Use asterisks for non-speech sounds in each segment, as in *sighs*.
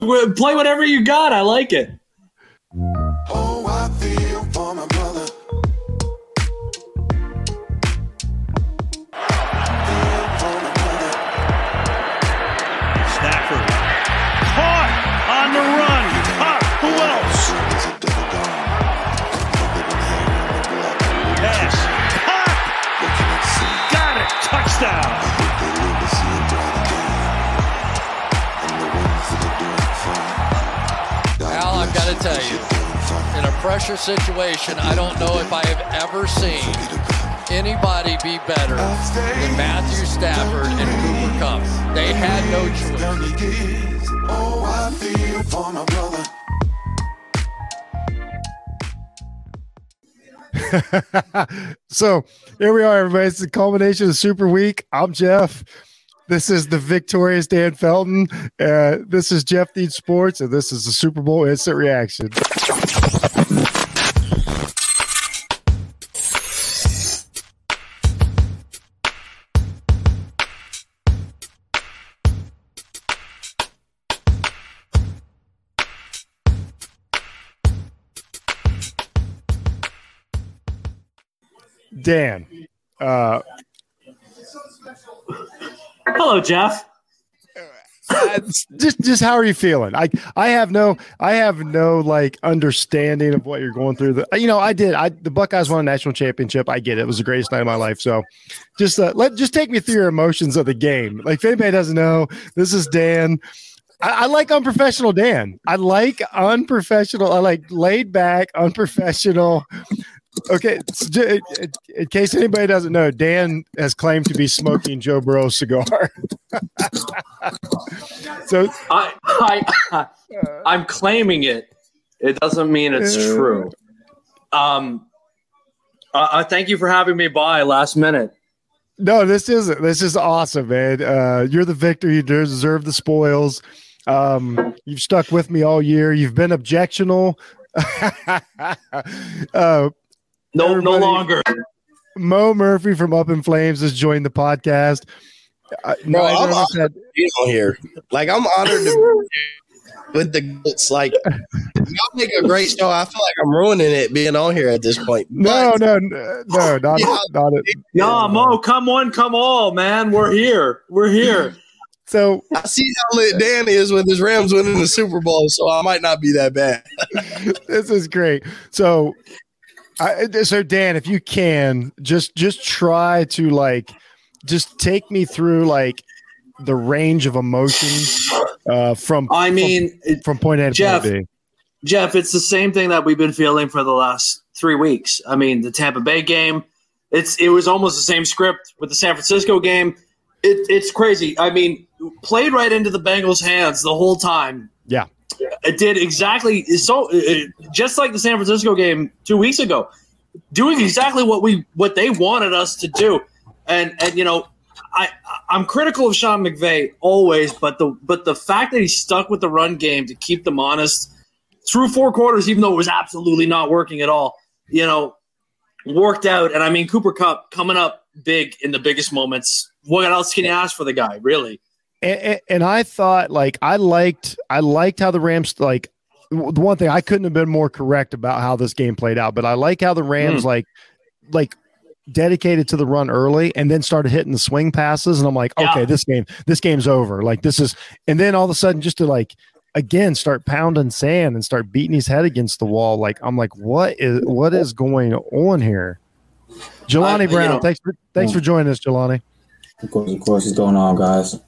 Play whatever you got. I like it. Pressure situation, I don't know if I have ever seen anybody be better than Matthew Stafford and Cooper Kupp. They had no choice. *laughs* So here we are, everybody. It's the culmination of Super Week. I'm Jeff. This is the victorious Dan Felton. Uh, this is Jeff Needs Sports, and this is the Super Bowl instant reaction. Dan, uh, Hello, Jeff. just just how are you feeling? I I have no I have no like understanding of what you're going through. The, you know, I did. I the Buckeyes won a national championship. I get it. It was the greatest night of my life. So, just uh, let just take me through your emotions of the game. Like if anybody doesn't know, this is Dan. I, I like unprofessional Dan. I like unprofessional. I like laid back, unprofessional. Okay, so in, in case anybody doesn't know, Dan has claimed to be smoking Joe Burrow's cigar. *laughs* so I, I, I'm claiming it. It doesn't mean it's true. Um, uh, uh, thank you for having me by last minute. No, this isn't. This is awesome, man. Uh, you're the victor. You deserve the spoils. Um, you've stuck with me all year. You've been objectional. *laughs* uh, No, Everybody- no longer. Mo Murphy from Up in Flames has joined the podcast. Uh, Bro, I'm of us had- you on here. Like I'm honored to be *laughs* with the goats. Like y'all make a great show. I feel like I'm ruining it being on here at this point. no, But no, no, no, *laughs* not, Yeah. not it. No, Mo, come one, come all, man. We're here. We're here. *laughs* So I see how lit Dan is when this Rams winning the Super Bowl, so I might not be that bad. this is great. So, I, so Dan, if you can, just just try to like, just take me through like the range of emotions uh, from I mean, it- from point A to Jeff, point B. Jeff, it's the same thing that we've been feeling for the last three weeks. I mean, the Tampa Bay game, it's it was almost the same script with the San Francisco game. It, it's crazy. I mean, played right into the Bengals' hands the whole time. Yeah. It did exactly so, it, just like the San Francisco game two weeks ago, doing exactly what we what they wanted us to do. And and you know, I I'm critical of Sean McVay always, but the but the fact that he stuck with the run game to keep them honest through four quarters, even though it was absolutely not working at all, you know, worked out. And I mean, Cooper Kupp coming up big in the biggest moments. What else can you ask for the guy, really? And, and, and I thought like I liked I liked how the Rams like the one thing I couldn't have been more correct about how this game played out, but I like how the Rams hmm. like like dedicated to the run early and then started hitting the swing passes and I'm like, Yeah. okay, this game this game's over. Like this is and then all of a sudden just to like again start pounding sand and start beating his head against the wall like I'm like what is what is going on here? Jelani I- you Brown, know- thanks for thanks hmm. for joining us, Jelani. Of course, of course, what's going on, guys?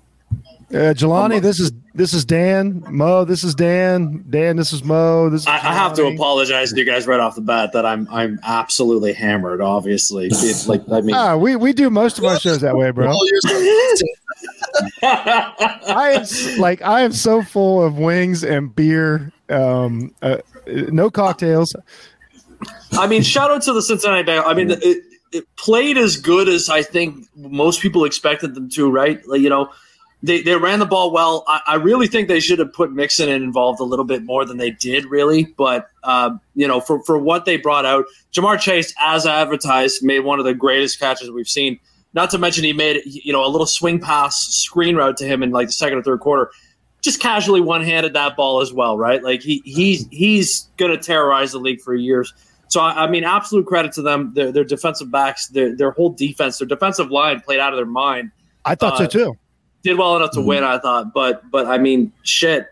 Uh, Jelani, this is this is Dan. Mo, this is Dan. Dan, this is Mo. This is I, I have to apologize to you guys right off the bat that I'm I'm absolutely hammered. Obviously, It's like I mean, *laughs* Ah, we we do most of our shows that way, bro. I am *laughs* like I am so full of wings and beer. Um, uh, no cocktails. I mean, shout out to the Cincinnati Bengals. I mean, it, it played as good as I think most people expected them to. Right? Like, you know, they they ran the ball well. I, I really think they should have put Mixon in involved a little bit more than they did. Really, but uh, you know, for for what they brought out, Ja'Marr Chase, as advertised, made one of the greatest catches we've seen. Not to mention he made you know a little swing pass screen route to him in like the second or third quarter. just casually one handed that ball as well, right? Like he he's he's going to terrorize the league for years. So I, I mean, absolute credit to them. Their, their defensive backs, their their whole defense, their defensive line played out of their mind. I thought so Uh, too. Did well enough to mm-hmm. win, I thought. But but I mean, shit.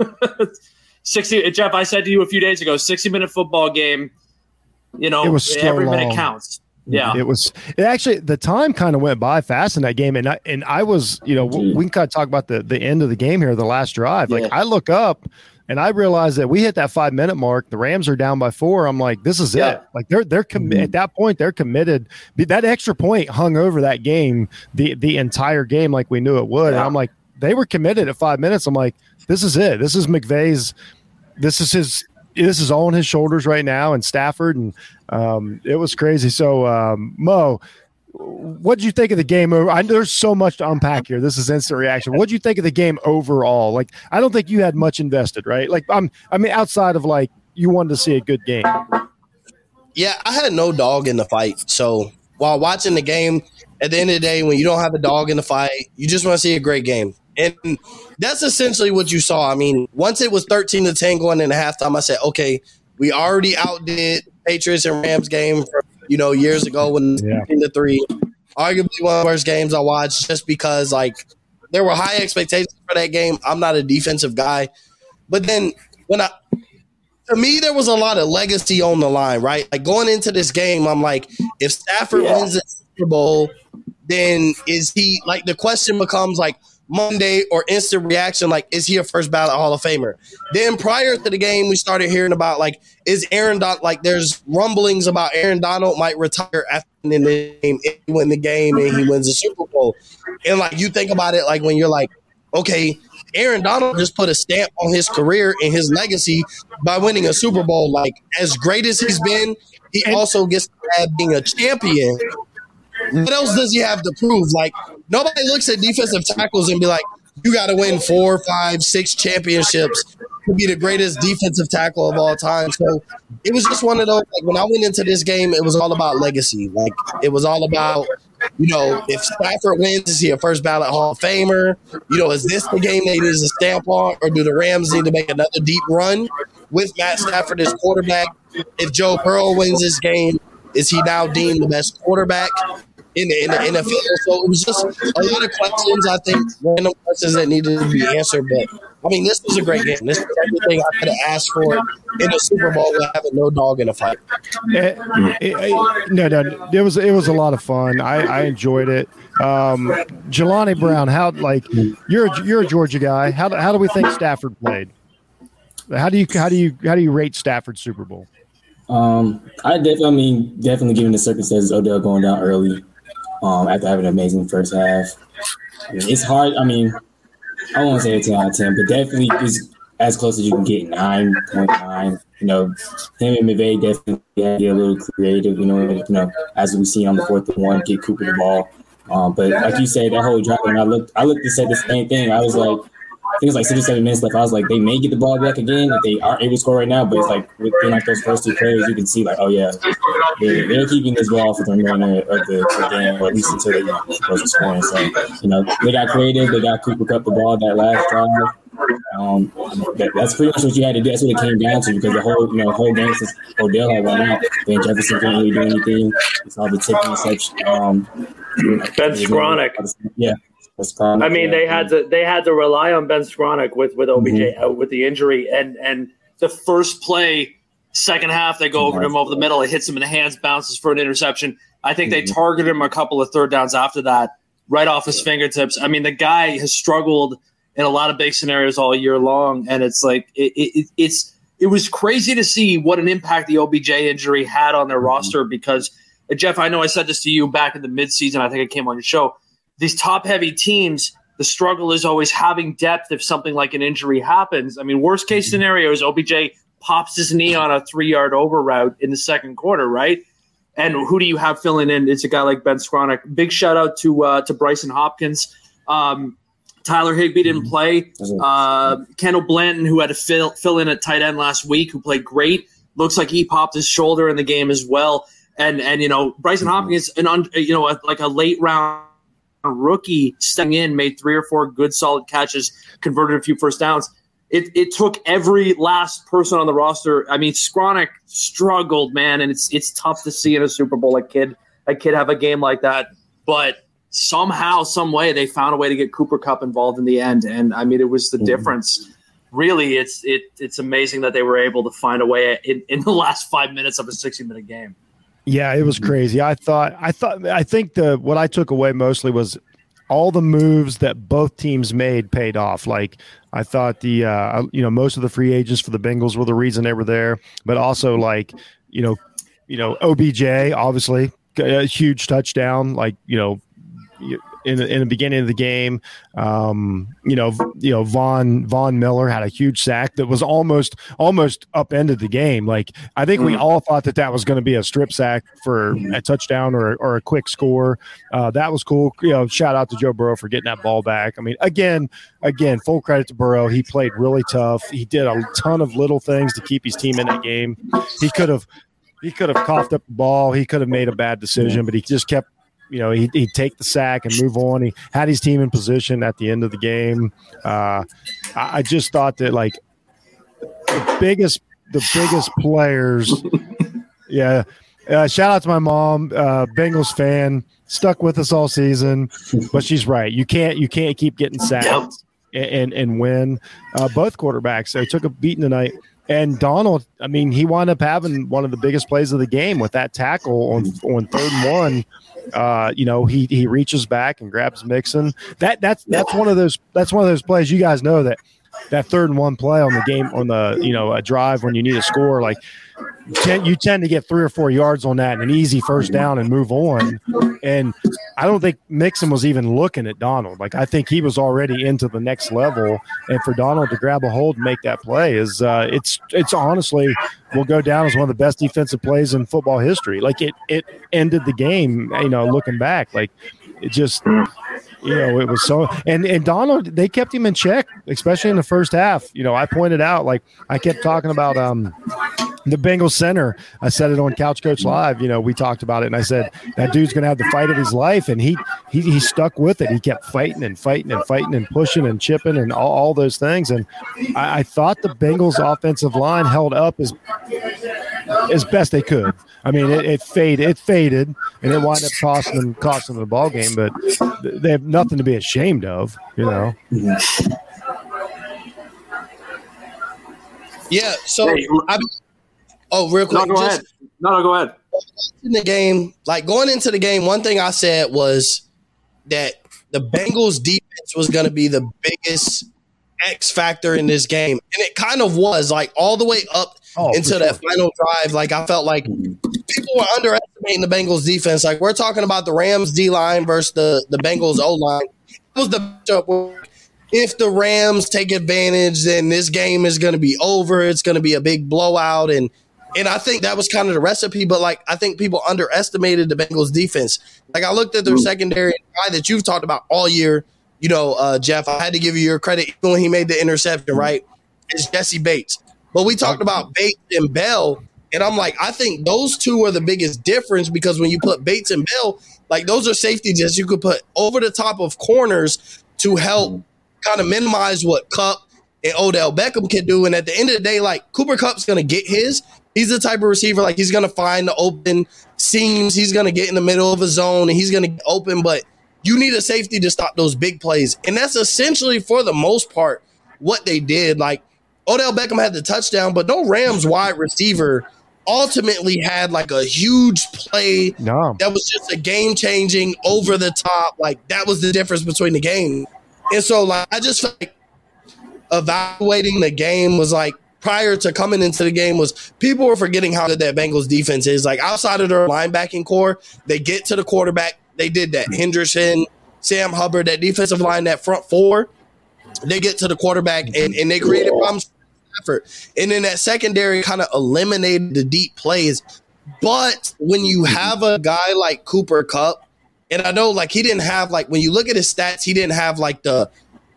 *laughs* Sixty, Jeff. I said to you a few days ago, sixty minute football game. You know, It was so every minute long. counts. Yeah, It was it actually the time kind of went by fast in that game, and I and I was you know w- we can kind of talk about the the end of the game here, the last drive. Like Yeah. I look up and I realized that we hit that five minute mark. The Rams are down by four. I'm like, this is Yeah. it. Like they're they're commi- at that point they're committed. That extra point hung over that game the the entire game like we knew it would. And I'm like, they were committed at five minutes. I'm like, this is it. This is McVay's. This is his. This is all on his shoulders right now, and Stafford, and um, it was crazy. So, um, Mo, what did you think of the game? I, there's so much to unpack here. This is instant reaction. What did you think of the game overall? Like, I don't think you had much invested, right? Like, I'm. I mean, outside of like you wanted to see a good game. Yeah, I had no dog in the fight. So while watching the game, at the end of the day, when you don't have a dog in the fight, you just want to see a great game. And that's essentially what you saw. I mean, once it was 13 to 10 going into halftime, I said, okay, we already outdid Patriots and Rams game from, you know, years ago when it was Yeah. 13 to 3. Arguably one of the worst games I watched just because, like, there were high expectations for that game. I'm not a defensive guy. But then when I, to me, there was a lot of legacy on the line, right? Like going into this game, I'm like, if Stafford wins the Super Bowl, then is he like the question becomes like Monday or instant reaction, like, is he a first ballot Hall of Famer? Then prior to the game, we started hearing about like, is Aaron Don like there's rumblings about Aaron Donald might retire after the game if he win the game and he wins the Super Bowl. And like you think about it like when you're like, okay, Aaron Donald just put a stamp on his career and his legacy by winning a Super Bowl. Like as great as he's been, he also gets to add being a champion. What else does he have to prove? Like nobody looks at defensive tackles and be like, you got to win four, five, six championships to be the greatest defensive tackle of all time. So it was just one of those. Like when I went into this game, it was all about legacy. Like it was all about you know, if Stafford wins, is he a first ballot Hall of Famer? You know, is this the game they need to stamp on, or do the Rams need to make another deep run with Matt Stafford as quarterback? If Joe Burrow wins this game, is he now deemed the best quarterback in the, in the NFL? So it was just a lot of questions. I think random questions that needed to be answered. But I mean, this was a great game. This was everything I could have asked for in a Super Bowl with having no dog in a fight. It- it- it- no, no, it was it was a lot of fun. I, I enjoyed it. Um, Jelani Brown, how like you're a, you're a Georgia guy. How do, how do we think Stafford played? How do you how do you how do you rate Stafford Super Bowl? Um, I definitely, I mean, definitely given the circumstances, Odell going down early, um, after having an amazing first half. It's hard. I mean, I won't say a ten out of ten, but definitely is as close as you can get. Nine point nine. You know, him and McVay definitely had to get a little creative. You know, you know, as we see on the fourth and one, get Cooper the ball. Um, but like you said, that whole drive, and I looked, I looked and said the same thing. I was like, I think it's like six or seven minutes left. I was like, they may get the ball back again if they aren't able to score right now. But it's like within like those first two plays, you can see like, oh yeah, they're, they're keeping this ball for the remainder of the, the game, or at least until they you know, close the scoring. So you know, they got creative. They got Cooper Kupp the ball that last drive. Um, that, that's pretty much what you had to do. That's what it came down to because the whole you know whole game since Odell had run out, Van Jefferson couldn't really do anything. It's all the tip interception. Um, Ben Skowronek. Yeah. I mean, yeah. they had to they had to rely on Ben Skowronek with with OBJ out uh, with the injury, and and the first play, second half, they go over to him over the middle. It hits him in the hands, bounces for an interception. I think they targeted him a couple of third downs after that, right off his fingertips. I mean, the guy has struggled in a lot of big scenarios all year long, and it's like it, it, it's it was crazy to see what an impact the OBJ injury had on their roster because uh, Jeff, I know I said this to you back in the midseason. I think I came on your show. These top heavy teams, the struggle is always having depth if something like an injury happens. I mean, worst case scenario is OBJ pops his knee on a three yard over route in the second quarter, right? And who do you have filling in? It's a guy like Ben Skowronek. Big shout out to uh, to Brycen Hopkins. Um, Tyler Higbee didn't play. Uh, Kendall Blanton, who had to fill, fill in at tight end last week, who played great, looks like he popped his shoulder in the game as well. And and you know Brycen Hopkins, an un, you know a, like a late round rookie stepping in made three or four good solid catches, converted a few first downs. It, it took every last person on the roster. I mean, Skowronek struggled, man, and it's it's tough to see in a Super Bowl a kid a kid have a game like that. But somehow, some way, they found a way to get Cooper Kupp involved in the end, and I mean, it was the mm-hmm. difference. Really, it's it it's amazing that they were able to find a way in, in the last five minutes of a sixty minute game. Yeah, it was crazy. I thought, I thought, I think the what I took away mostly was all the moves that both teams made paid off. Like I thought the, uh, you know, most of the free agents for the Bengals were the reason they were there, but also like, you know, you know, OBJ obviously a huge touchdown. Like you know, in the, in the beginning of the game. Um, you know, you know, Von Von Miller had a huge sack that was almost almost upended the game. Like I think we all thought that that was going to be a strip sack for a touchdown or, or a quick score. Uh, that was cool. You know, shout out to Joe Burrow for getting that ball back. I mean, again, again, full credit to Burrow. He played really tough. He did a ton of little things to keep his team in that game. He could have he could have coughed up the ball. He could have made a bad decision, but he just kept you know, he'd, he'd, take the sack and move on. He had his team in position at the end of the game. Uh, I, I, just thought that like the biggest, the biggest players. *laughs* Yeah. Uh, shout out to my mom, uh, Bengals fan, stuck with us all season, but she's right. You can't, you can't keep getting sacked and, and, and win. Uh, both quarterbacks, they took a beating tonight. And Donald, I mean, he wound up having one of the biggest plays of the game with that tackle on on third and one uh, you know, he he reaches back and grabs Mixon. That that's that's one of those that's one of those plays you guys know that that third and one play on the game on the you know a drive when you need a score like you tend to get three or four yards on that and an easy first down and move on. And i don't think mixon was even looking at donald. Like i think he was already into the next level. And for donald to grab a hold and make that play is uh, it's it's honestly will go down as one of the best defensive plays in football history. Like it it ended the game you know looking back. Like it just you know, it was so and and Donald they kept him in check, especially in the first half. You know, I pointed out like I kept talking about um the Bengals center. I said it on Couch Coach Live. You know, we talked about it, and I said that dude's going to have the fight of his life, and he he he stuck with it. He kept fighting and fighting and fighting and pushing and chipping and all, all those things. And I, I thought the Bengals offensive line held up as as best they could. I mean, it, it faded, it faded, and it wound up costing them costing them the ball game. But they have nothing to be ashamed of, you know. Yeah. So, I, oh, real quick. No, go just, ahead. No, no, go ahead. In the game, like going into the game, one thing I said was that the Bengals defense was going to be the biggest X factor in this game, and it kind of was. Like all the way up oh, into sure. that final drive, like I felt like people were underestimating the Bengals defense. Like we're talking about the Rams D line versus the the Bengals O line. It was the matchup if the Rams take advantage, then this game is going to be over. It's going to be a big blowout, and and I think that was kind of the recipe. But like I think people underestimated the Bengals defense. Like I looked at their mm. secondary guy that you've talked about all year. You know, uh, Jeff, I had to give you your credit even when he made the interception. Mm-hmm. Right, it's Jessie Bates. But we talked about Bates and Bell, and I'm like, I think those two are the biggest difference because when you put Bates and Bell, like those are safeties that you could put over the top of corners to help mm-hmm. kind of minimize what Kupp and Odell Beckham can do. And at the end of the day, like Cooper Kupp's going to get his. He's the type of receiver like he's going to find the open seams. He's going to get in the middle of a zone and he's going to get open. But you need a safety to stop those big plays, and that's essentially for the most part what they did. Like Odell Beckham had the touchdown, but no Rams wide receiver ultimately had like a huge play no. that was just a game changing over the top. Like that was the difference between the game. And so like I just felt like evaluating the game was like prior to coming into the game was people were forgetting how good that Bengals defense is. Like outside of their linebacking core, they get to the quarterback. They did that. Hendrickson, Sam Hubbard, that defensive line, that front four, they get to the quarterback and, and they created problems for effort. And then that secondary kind of eliminated the deep plays. But when you have a guy like Cooper Kupp, and I know like he didn't have like when you look at his stats, he didn't have like the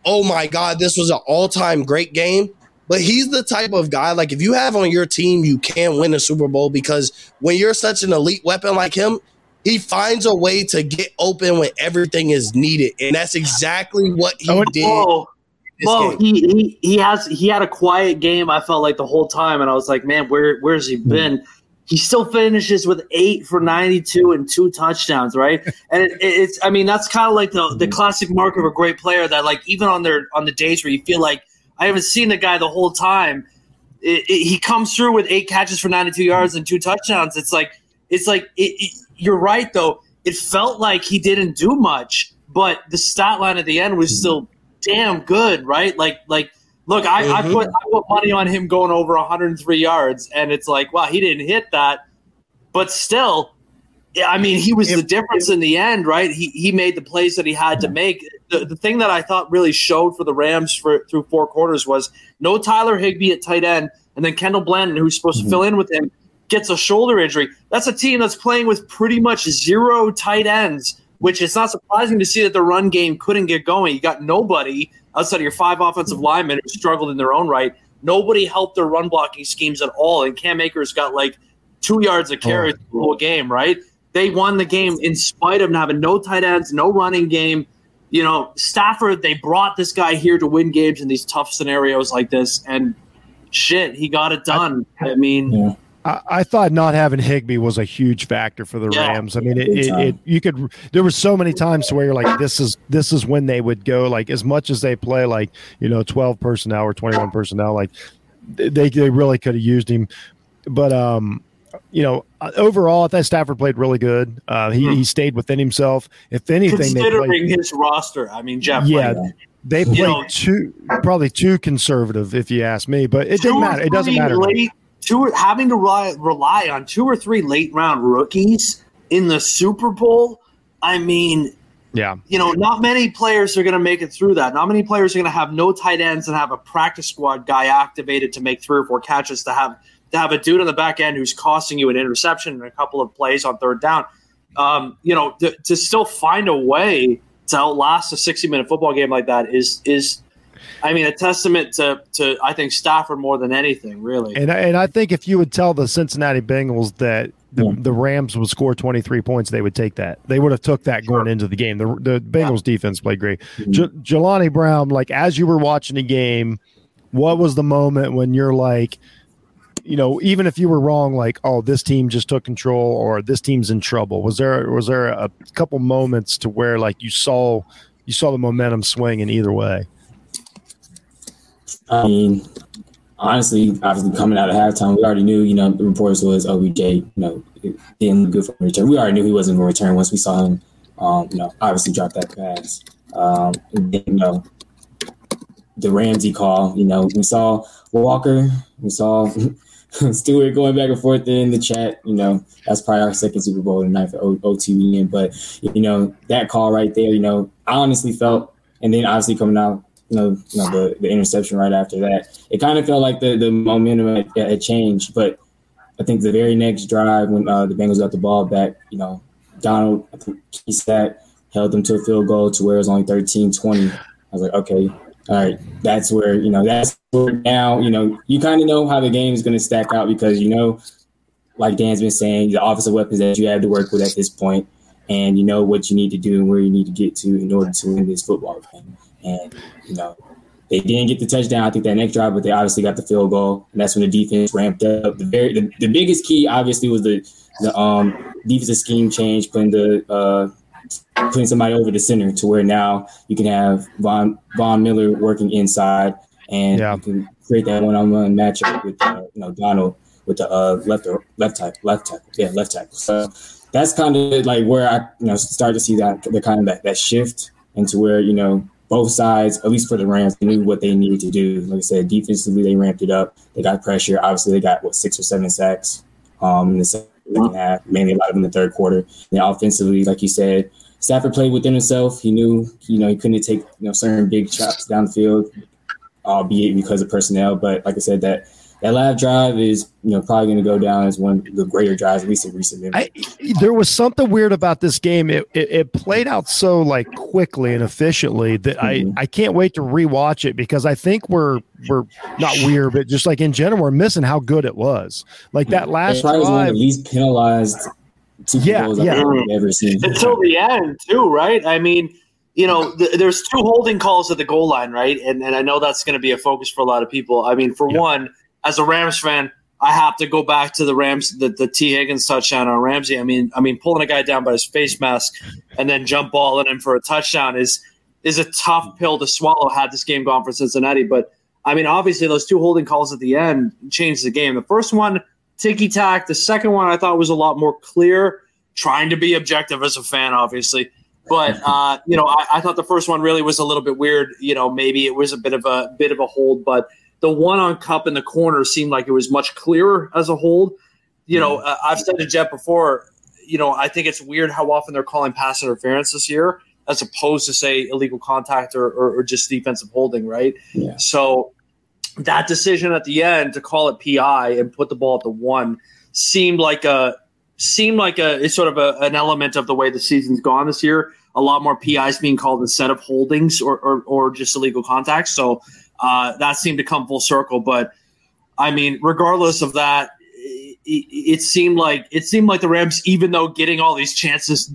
oh my god, this was an all-time great game. But he's the type of guy like if you have on your team, you can win a Super Bowl because when you're such an elite weapon like him, he finds a way to get open when everything is needed, and that's exactly what he Oh, did. Mo, this he, he he has he had a quiet game. I felt like the whole time, and I was like, man, where where's he hmm. been? He still finishes with eight for ninety two and two touchdowns, right? And it, it's I mean that's kind of like the the hmm. classic mark of a great player that like even on their on the days where you feel like I haven't seen the guy the whole time, it, it, he comes through with eight catches for ninety two yards and two touchdowns. It's like it's like it, you're right though. It felt like he didn't do much, but the stat line at the end was still damn good, right? Like like look, I, I Mhm. put I put money on him going over 103 yards, and it's like, wow, he didn't hit that, but still, I mean, he was the difference in the end, right? He he made the plays that he had to make. The, the thing that I thought really showed for the Rams for through four quarters was no Tyler Higbee at tight end, and then Kendall Blanton, who's supposed to mm-hmm. fill in with him, gets a shoulder injury. That's a team that's playing with pretty much zero tight ends, which is not surprising to see that the run game couldn't get going. You got nobody outside of your five offensive linemen who struggled in their own right. Nobody helped their run blocking schemes at all, and Cam Akers got like two yards of oh, carry the whole game, right? They won the game in spite of having no tight ends, no running game. You know, Stafford, they brought this guy here to win games in these tough scenarios like this, and shit, he got it done. I mean, Yeah. I, I thought not having Higbee was a huge factor for the Yeah. Rams. I mean, it, it, it you could there were so many times where you're like, this is this is when they would go like as much as they play like you know twelve personnel or twenty one personnel, like they they really could have used him, but um. You know, uh, overall, I thought Stafford played really good. Uh, he, he stayed within himself. If anything, they considering played, his roster, I mean, Jeff, yeah, like, they played you know- too probably too conservative, if you ask me. But it didn't matter. It doesn't matter. Late, two or- having to rely, rely on two or three late round rookies in the Super Bowl. I mean, Yeah, you know, not many players are going to make it through that. Not many players are going to have no tight ends and have a practice squad guy activated to make three or four catches to have to have a dude on the back end who's costing you an interception and a couple of plays on third down. Um, you know, to, to still find a way to outlast a sixty minute football game like that is is, I mean, a testament to to I think Stafford more than anything, really. And I, and I think if you would tell the Cincinnati Bengals that the, Yeah. the Rams would score 23 points, they would take that. They would have took that going into the game. The, the Bengals defense played great. J- Jelani Brown, like as you were watching the game, what was the moment when you're like, you know, even if you were wrong, like, oh, this team just took control or this team's in trouble. Was there was there a couple moments to where like you saw you saw the momentum swing in either way? I mean, honestly, obviously coming out of halftime, we already knew, you know, the reports was OBJ, you know, didn't look good for return. We already knew he wasn't going to return once we saw him, um, you know, obviously drop that pass. Um, then, you know, the Ramsey call, you know, we saw Walker, we saw *laughs* *laughs* Stewart going back and forth in the chat. You know, that's probably our second Super Bowl tonight for O- OTBN. But, you know, that call right there, you know, I honestly felt, and then obviously coming out, you know, you know the, the interception right after that, it kind of felt like the, the momentum had, had changed. But I think the very next drive when uh, the Bengals got the ball back, you know, Donald, I think he sat, held them to a field goal to where it was only 13 20. I was like, okay, all right, that's where, you know, that's where now, you know, you kind of know how the game is going to stack out because, you know, like Dan's been saying, the offensive weapons that you have to work with at this point, and you know what you need to do and where you need to get to in order to win this football game. And, you know, they didn't get the touchdown, I think, that next drive, but they obviously got the field goal. And that's when the defense ramped up. The very the, the biggest key obviously was the the um defensive scheme change, putting the uh putting somebody over the center to where now you can have Von Von Miller working inside and Yeah. you can create that one on one matchup with uh, you know Donald with the uh left or left tackle, left tackle. Yeah, left tackle. So that's kind of like where I you know start to see that the kind of that, that shift into where you know both sides, at least for the Rams, knew what they needed to do. Like I said, defensively they ramped it up. They got pressure. Obviously, they got what six or seven sacks um, in the second half, mainly a lot of them in the third quarter. And then offensively, like you said, Stafford played within himself. He knew you know he couldn't take you know certain big shots down the field, albeit because of personnel. But like I said, that that last drive is you know probably going to go down as one of the greater drives, at least in recent memory. I, there was something weird about this game. It, it, it played out so like quickly and efficiently that I, Mhm. I can't wait to rewatch it because I think we're we're not weird, but just like in general, we're missing how good it was. Like that It last probably was one of drive. the least penalized Super Yeah, Bowls yeah. I've ever seen. until the end too, right? I mean, you know, th- there's two holding calls at the goal line, right? And and I know that's going to be a focus for a lot of people. I mean, for one, as a Rams fan, I have to go back to the Rams, the, the Tee Higgins touchdown on Ramsey. I mean, I mean, pulling a guy down by his face mask and then jump balling him for a touchdown is is a tough pill to swallow. Had this game gone for Cincinnati, but I mean, obviously, those two holding calls at the end changed the game. The first one, ticky tack. The second one, I thought was a lot more clear. Trying to be objective as a fan, obviously. But *laughs* uh, you know, I, I thought the first one really was a little bit weird. You know, maybe it was a bit of a bit of a hold, but the one on Kupp in the corner seemed like it was much clearer as a hold. You know, uh, I've said to Jet before. You know, I think it's weird how often they're calling pass interference this year, as opposed to say illegal contact or, or, or just defensive holding, right? Yeah. So that decision at the end to call it PI and put the ball at the one seemed like a seemed like a it's sort of a, an element of the way the season's gone this year. A lot more PIs being called instead of holdings or or, or just illegal contacts. So uh, that seemed to come full circle. But I mean, regardless of that, it, it seemed like it seemed like the Rams, even though getting all these chances,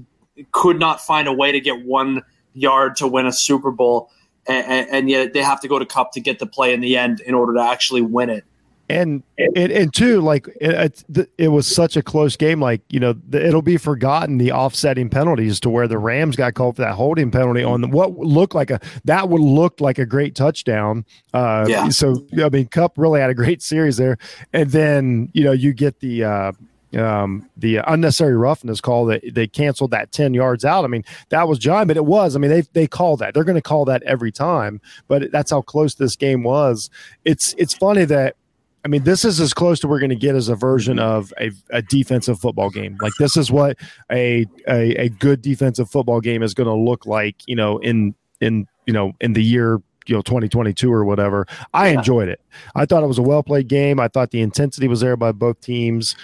could not find a way to get one yard to win a Super Bowl, and, and yet they have to go to Kupp to get the play in the end in order to actually win it. And and, and two like it, the- it was such a close game like you know the, it'll be forgotten the offsetting penalties to where the rams got called for that holding penalty on the, what looked like a that would look like a great touchdown uh Yeah. so i mean kupp really had a great series there and then you know you get the uh um, the unnecessary roughness call that they canceled that 10 yards out. I mean, that was John, but it was, I mean, they, they call that, they're going to call that every time, but that's how close this game was. It's, it's funny that, I mean, this is as close to we're going to get as a version of a, a defensive football game. Like this is what a, a, a good defensive football game is going to look like, you know, in, in, you know, in the year, you know, 2022 or whatever. I enjoyed it. I thought it was a well played game. I thought the intensity was there by both teams.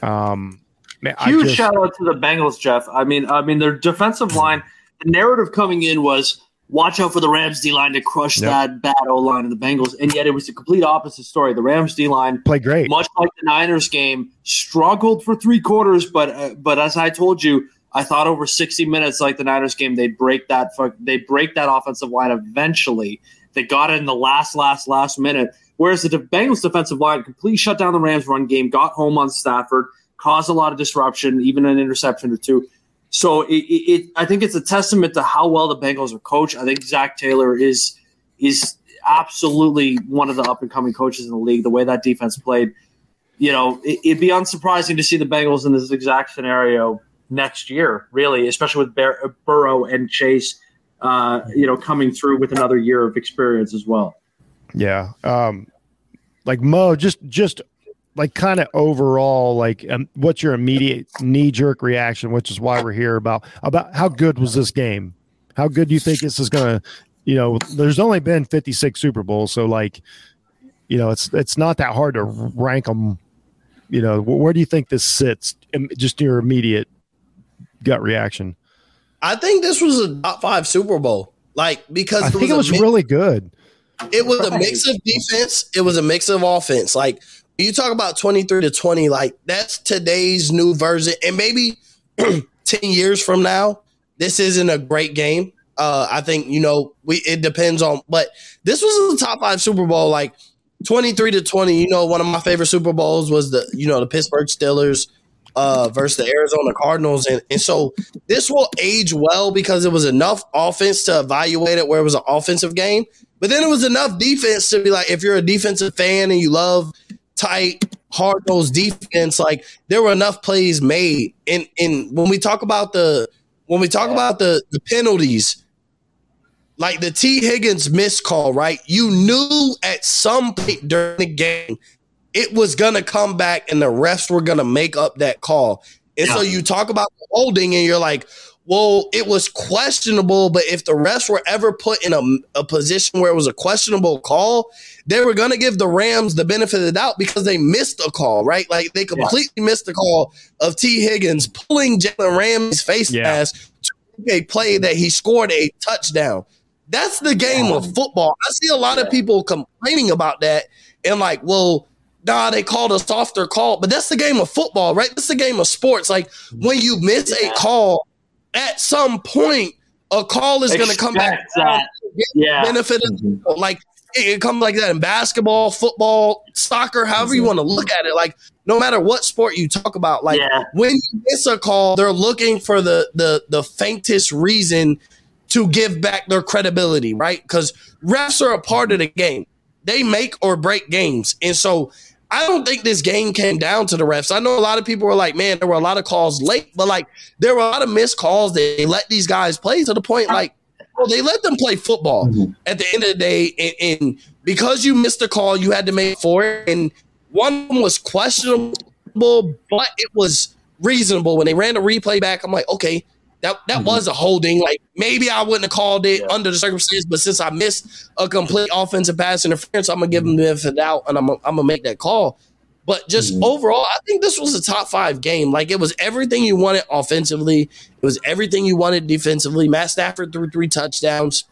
Um, man, Huge just- shout out to the Bengals, Jeff. I mean, I mean, their defensive line. The narrative coming in was watch out for the Rams D line to crush Yep. that bad O line of the Bengals, and yet it was the complete opposite story. The Rams D line play great. much like the Niners game, struggled for three quarters. But uh, but as I told you, I thought over sixty minutes, like the Niners game, they'd break that fuck- they break that offensive line eventually. They got it in the last last last minute. Whereas the Bengals defensive line completely shut down the Rams run game, got home on Stafford, caused a lot of disruption, even an interception or two. So it, it, I think it's a testament to how well the Bengals are coached. I think Zac Taylor is is absolutely one of the up and coming coaches in the league. The way that defense played, you know, it, it'd be unsurprising to see the Bengals in this exact scenario next year, really, especially with Bur- Burrow and Chase, uh, you know, coming through with another year of experience as well. Yeah. Um, like Mo, just just like kind of overall, like um, what's your immediate knee jerk reaction, which is why we're here about about how good was this game? How good do you think this is gonna? You know, there's only been 56 Super Bowls, so like, you know, it's it's not that hard to rank them. You know, wh- where do you think this sits? Im- Just your immediate gut reaction. I think this was a top five Super Bowl. Like because I it think it was mix- really good. it was a mix of defense. It was a mix of offense. Like you talk about twenty three to twenty, like that's today's new version. And maybe *clears throat* ten years from now, this isn't a great game. Uh, I think you know we. It depends on, but this was a top five Super Bowl. Like twenty three to twenty. You know, one of my favorite Super Bowls was the you know the Pittsburgh Steelers uh, versus the Arizona Cardinals, and and so this will age well because it was enough offense to evaluate it where it was an offensive game, but then it was enough defense to be like, if you're a defensive fan and you love tight, hard nosed defense, like there were enough plays made. And and when we talk about the when we talk about the the penalties, like the Tee Higgins missed call, right? You knew at some point during the game it was gonna come back and the refs were gonna make up that call. And so you talk about holding and you're like, well, it was questionable, but if the refs were ever put in a, a position where it was a questionable call, they were going to give the Rams the benefit of the doubt because they missed a call, right? Like they completely missed the call of Tee Higgins pulling Jalen Ramsey's face Yeah. mask to a play that he scored a touchdown. That's the game of football. I see a lot of people complaining about that and like, well, nah, they called a softer call. But that's the game of football, right? That's the game of sports. Like when you miss a call, at some point, a call is going to come back. Yeah. Benefit of like it, it comes like that in basketball, football, soccer, however you mm-hmm. want to look at it. Like no matter what sport you talk about, like Yeah. when you miss a call, they're looking for the the the faintest reason to give back their credibility, right? Because refs are a part of the game. They make or break games. And so I don't think this game came down to the refs. I know a lot of people were like, man, there were a lot of calls late, but like there were a lot of missed calls they let these guys play to the point like, well, they let them play football mm-hmm. at the end of the day. And, and because you missed a call, you had to make for it. And one of them was questionable, but it was reasonable. When they ran the replay back, I'm like, okay, that that mm-hmm. was a holding. Like maybe I wouldn't have called it under the circumstances, but since I missed a complete offensive pass interference, I'm gonna give them the benefit of doubt, and I'm gonna, I'm gonna make that call. But just mm-hmm. overall, I think this was a top five game. Like it was everything you wanted offensively. It was everything you wanted defensively. Matt Stafford threw three touchdowns.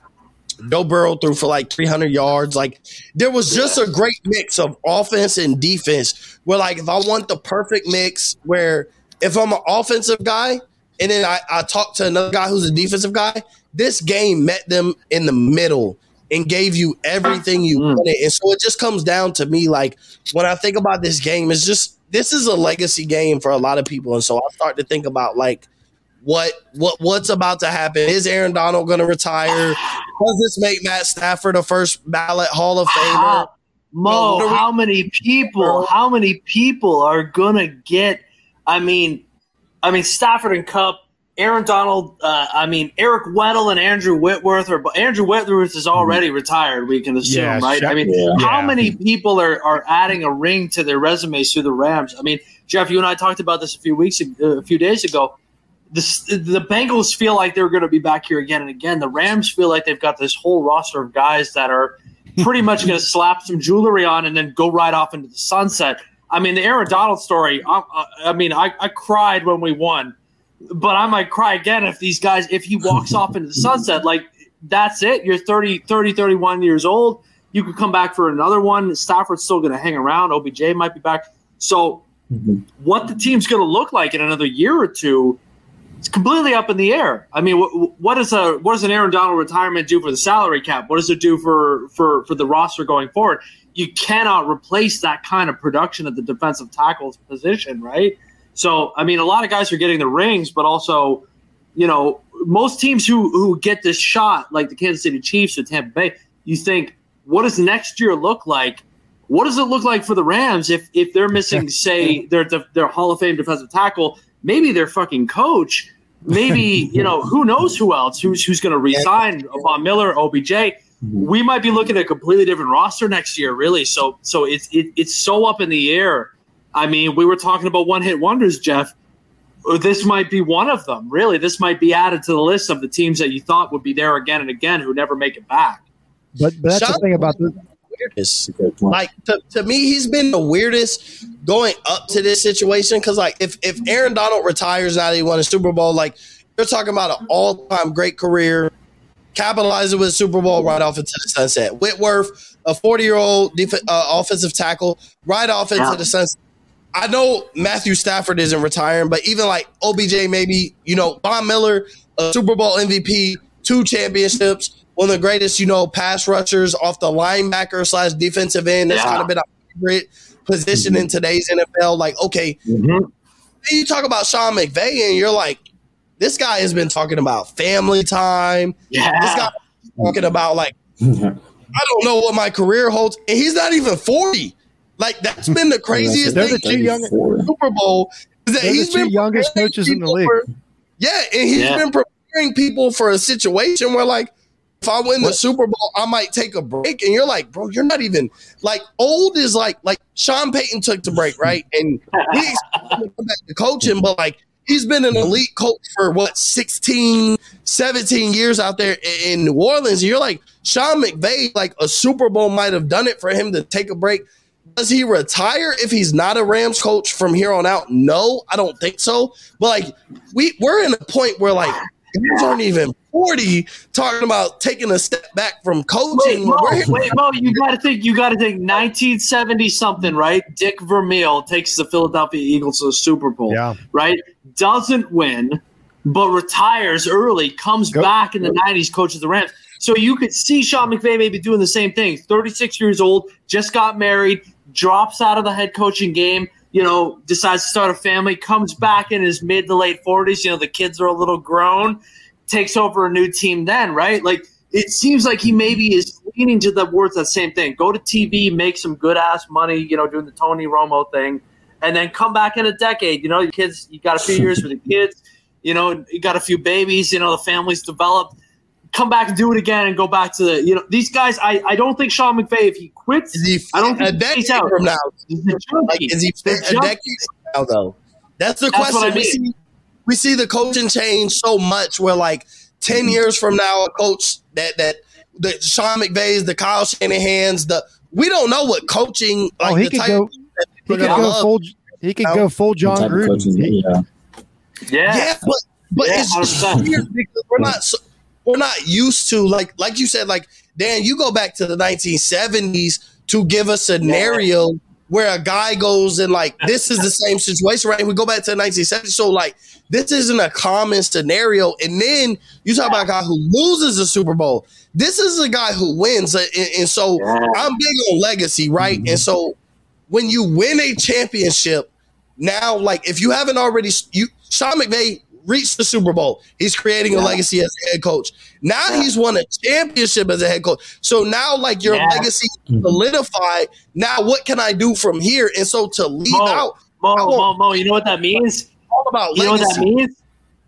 Joe Burrow threw for like 300 yards. Like there was just a great mix of offense and defense. Where like if I want the perfect mix, where if I'm an offensive guy and then I, I talk to another guy who's a defensive guy, this game met them in the middle and gave you everything you mm. wanted. And so it just comes down to me like when I think about this game, it's just this is a legacy game for a lot of people. And so I start to think about like what what what's about to happen. Is Aaron Donald going to retire? Does this make Matt Stafford a first ballot Hall of Famer? How, Mo, what are we- how many people? How many people are gonna get? I mean, I mean Stafford and Kupp, Aaron Donald. Uh, I mean Eric Weddle and Andrew Whitworth. Or Andrew Whitworth is already retired. We can assume, Yeah, right? Sha- I mean, Yeah. how Yeah. many people are are adding a ring to their resumes through the Rams? I mean, Jeff, you and I talked about this a few weeks, ag- uh, a few days ago. The, the Bengals feel like they're going to be back here again and again. The Rams feel like they've got this whole roster of guys that are pretty much going *laughs* to slap some jewelry on and then go right off into the sunset. I mean, the Aaron Donald story. I, I, I mean, I, I cried when we won, but I might cry again if these guys if he walks off into the sunset. Like that's it. You're 30, 30, 31 years old. You could come back for another one. Stafford's still going to hang around. OBJ might be back. So, mm-hmm. what the team's going to look like in another year or two? It's completely up in the air. I mean, what, what is a what does an Aaron Donald retirement do for the salary cap? What does it do for for for the roster going forward? You cannot replace that kind of production at the defensive tackles position, right? So, I mean, a lot of guys are getting the rings, but also, you know, most teams who who get this shot, like the Kansas City Chiefs or Tampa Bay, you think, what does next year look like? What does it look like for the Rams if if they're missing, say, their their Hall of Fame defensive tackle, maybe their fucking coach, maybe *laughs* you know who knows who else who's who's going to resign Von Miller, OBJ. Mm-hmm. We might be looking at a completely different roster next year, really. So so it's it, it's so up in the air. I mean, we were talking about one hit wonders, Jeff. This might be one of them. Really, this might be added to the list of the teams that you thought would be there again and again who never make it back. But, but that's the thing about this. Weirdest. Like to, to me, he's been the weirdest going up to this situation. Cause like if if Aaron Donald retires now that he won a Super Bowl, like you're talking about an all time great career, capitalizing with Super Bowl right off into the sunset. Whitworth, a 40 year old def- uh, offensive tackle, right off into Yeah. the sunset. I know Matthew Stafford isn't retiring, but even like OBJ, maybe you know Von Miller, a Super Bowl MVP, two championships, one of the greatest you know pass rushers off the linebacker slash defensive end. That's Yeah. kind of been a favorite position in today's NFL. Like, okay, then you talk about Sean McVay, and you're like, this guy has been talking about family time. Yeah. This guy talking about like I don't know what my career holds, and he's not even forty. Like that's been the craziest They're thing. the two young- Super Bowl is that They're the he's two been youngest coaches in the league. for- yeah, and he's Yeah. been preparing people for a situation where like if I win the Super Bowl, I might take a break. And you're like, bro, you're not even like old is like like Sean Payton took the break, right? And we *laughs* expect come back to coaching, but like he's been an mm-hmm. elite coach for what 16, 17 years out there in New Orleans. And you're like, Sean McVay, like a Super Bowl might have done it for him to take a break. Does he retire if he's not a Rams coach from here on out? No, I don't think so. But like we we're in a point where like guys aren't even 40 talking about taking a step back from Wait, coaching. Mo, wait, Mo, you got to think. You got to think. 1970 something, right? Dick Vermeil takes the Philadelphia Eagles to the Super Bowl. Yeah. Right. Doesn't win, but retires early. Comes Go- back in the 90s, coaches the Rams. So you could see Sean McVay maybe doing the same thing. 36 years old, just got married, drops out of the head coaching game. You know, decides to start a family, comes back in his mid to late 40s. You know, the kids are a little grown, takes over a new team then, right? Like it seems like he maybe is leaning to the words that same thing. Go to TV, make some good ass money, you know, doing the Tony Romo thing, and then come back in a decade. You know, your kids, you got a few years with the kids, you know, you got a few babies, you know, the family's developed. Come back and do it again and go back to the, you know, these guys. I, I don't think Sean McVay, if he quits, Is he I don't a think decade he's out. from now? He's a junkie. Like, is he They're fit a decade from now, though? That's the That's what question. I We see we see the coaching change so much. Where like ten years from now, a coach that that the Sean McVay's, the Kyle Shanahan's, the we don't know what coaching. Oh, like Oh, he the could type go- that He could go full. He could go full John type of Gruden. coaching, yeah. Yeah. Yeah, but but Yeah, it's 100%. weird because we're not so, we're not used to like like you said like Dan, you go back to the 1970s to give a scenario where a guy goes and like this is the same situation, right? We go back to the 1970s, so like this isn't a common scenario. And then you talk about a guy who loses the Super Bowl. This is a guy who wins, and, and so Yeah. I'm big on legacy, right? And so when you win a championship, now like if you haven't already, you Sean McVay reached the Super Bowl. He's creating a legacy as a head coach. Now he's won a championship as a head coach. So now like your Yeah. legacy solidified. Now what can I do from here? And so to leave Mo, out Mo, Mo, Mo, you know what that means? all about You know what legacy. that means?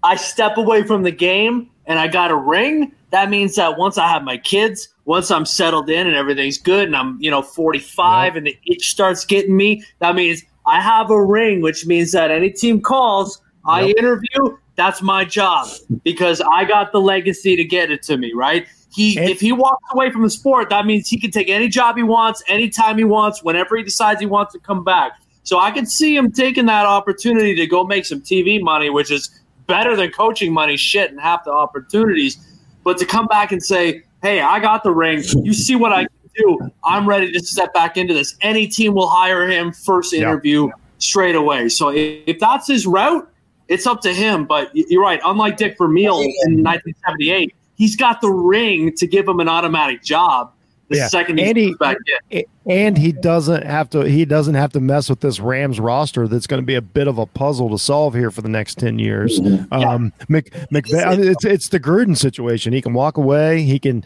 I step away from the game and I got a ring. That means that once I have my kids, once I'm settled in and everything's good and I'm, you know, 45 and the itch starts getting me, that means I have a ring, which means that any team calls, I interview, that's my job because I got the legacy to get it to me, right? He if he walks away from the sport, that means he can take any job he wants, anytime he wants, whenever he decides he wants to come back. So I could see him taking that opportunity to go make some TV money, which is better than coaching money, shit, and half the opportunities. But to come back and say, "Hey, I got the ring. You see what I can do. I'm ready to step back into this." Any team will hire him first Yeah. interview straight away. So if that's his route, it's up to him. But you're right. Unlike Dick Vermeil in 1978, he's got the ring to give him an automatic job. The Yeah. second he And he- comes back in. and he doesn't have to he doesn't have to mess with this Rams roster that's going to be a bit of a puzzle to solve here for the next 10 years. Um Mc, McVay, I mean, it's it's the Gruden situation. He can walk away, he can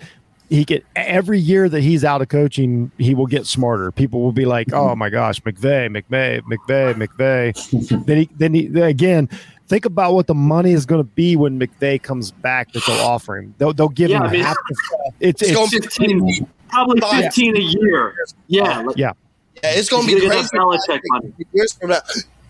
he can every year that he's out of coaching, he will get smarter. People will be like, "Oh my gosh, McVay, McVay, McVay, McVay." then he then he then again, think about what the money is going to be when McVay comes back that they'll offer him. They'll, they'll give Yeah, him I mean- half. The, it's, It's it's, gonna be 15, probably Five. 15 a year. Yeah. like- yeah. Yeah, it's gonna be gonna crazy. Belichick money. years from now.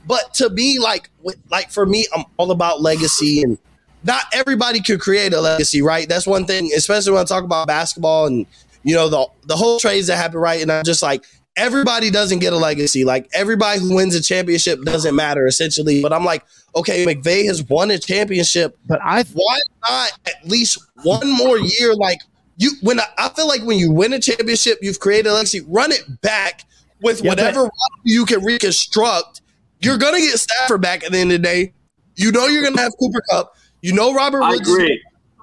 But to me, like, like for me, I'm all about legacy, and not everybody could create a legacy, right? That's one thing, especially when I talk about basketball and you know the the whole trades that happen, right? And I'm just like, everybody doesn't get a legacy. Like everybody who wins a championship doesn't matter, essentially. But I'm like, okay, McVay has won a championship But I why not at least one more year? Like you, when I, I feel like when you win a championship, you've created a legacy. Run it back with Yeah, whatever roster you can reconstruct. You're gonna get Stafford back at the end of the day. You know you're gonna have Cooper Kupp. You know Robert I Woods is agree.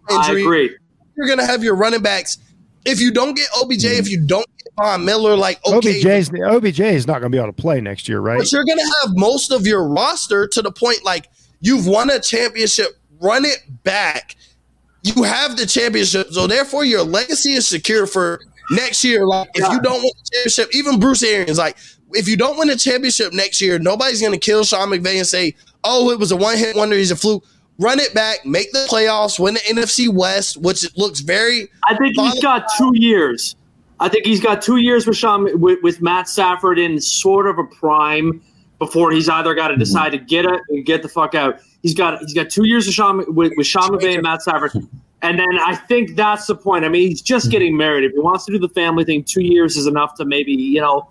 I injury. agree. You're gonna have your running backs. If you don't get OBJ, hmm. if you don't get Von Miller, like okay, OBJ's OBJ is not going to be able to play next year, right? but you're gonna have most of your roster to the point like you've won a championship. Run it back. You have the championship, so therefore your legacy is secure for next year. Like if you don't win the championship, even Bruce Arians, like if you don't win a championship next year, nobody's gonna kill Sean McVay and say, "Oh, it was a one hit wonder. He's a fluke." Run it back, make the playoffs, win the NFC West, which it looks very I think he's got two years. I think he's got two years with Sean with, with Matt Stafford in sort of a prime before he's either got to mm-hmm. decide to get it and get the fuck out. He's got he's got two years with Sean with, with Sean McVay and Matt Stafford, *laughs* and then I think that's the point. I mean, he's just mm-hmm. getting married. If he wants to do the family thing, two years is enough to maybe you know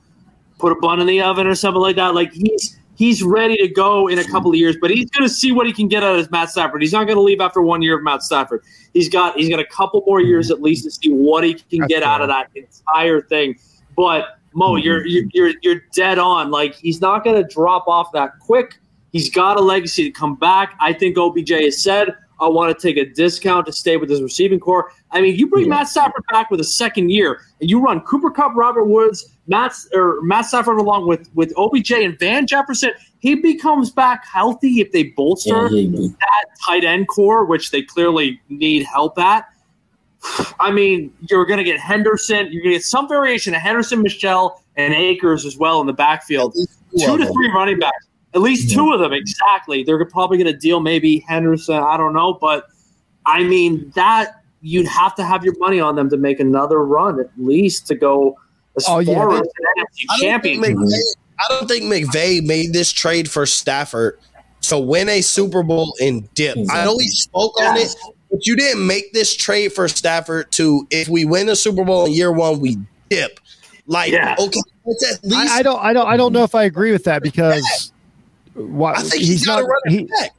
put a bun in the oven or something like that. Like he's he's ready to go in a couple of years, but he's going to see what he can get out of Matt Stafford. He's not going to leave after one year of Matt Stafford. He's got he's got a couple more years at least to see what he can That's get out of that entire thing. But Mo, mm-hmm. you're you're you're, you're dead on. Like he's not going to drop off that quick. He's got a legacy to come back. I think OBJ has said, I want to take a discount to stay with his receiving core. I mean, you bring Yeah. Matt Stafford back with a second year, and you run Cooper Kupp, Robert Woods, Matt or Matt Stafford along with with OBJ and Van Jefferson. He becomes back healthy if they bolster Yeah, that tight end core, which they clearly need help at. *sighs* I mean, you're going to get Henderson. You're going to get some variation of Henderson, Michel, and Akers as well in the backfield. Two to three running backs. At least two of them, exactly. They're probably going to deal maybe Henderson. I don't know. But, I mean, that you'd have to have your money on them to make another run, at least to go as Oh, yeah, far they- as an NFC I don't, think champion. I don't think McVay made this trade for Stafford to win a Super Bowl in dip. I know he spoke on it, but you didn't make this trade for Stafford to if we win a Super Bowl in year one, we dip. Like, Yeah. okay, let's at least I, I don't I don't I don't know if I agree with that because why I think he's, got not run he, back.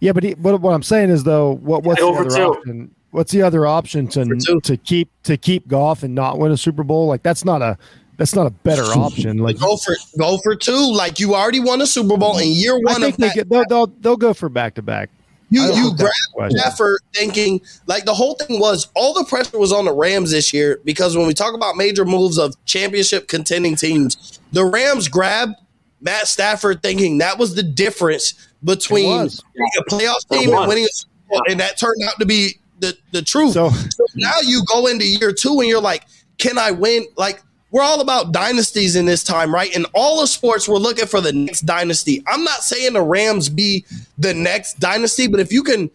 yeah, but he, what, what I'm saying is though, what what's the Over other two. option? What's the other option to to keep to keep golf and not win a Super Bowl? Like that's not a that's not a better *laughs* option. Like Go for go for two. Like you already won a Super Bowl in year one. I one think of they that. get, they'll, they'll they'll go for back to back. You you grab the. Stafford thinking like the whole thing was all the pressure was on the Rams this year because when we talk about major moves of championship contending teams, the Rams grabbed Matt Stafford thinking that was the difference between was. a playoff team and winning a Super Bowl, and that turned out to be the, the truth. So So now you go into year two and you're like, can I win? Like, we're all about dynasties in this time, right? In all of sports, we're looking for the next dynasty. I'm not saying the Rams be the next dynasty, but if you can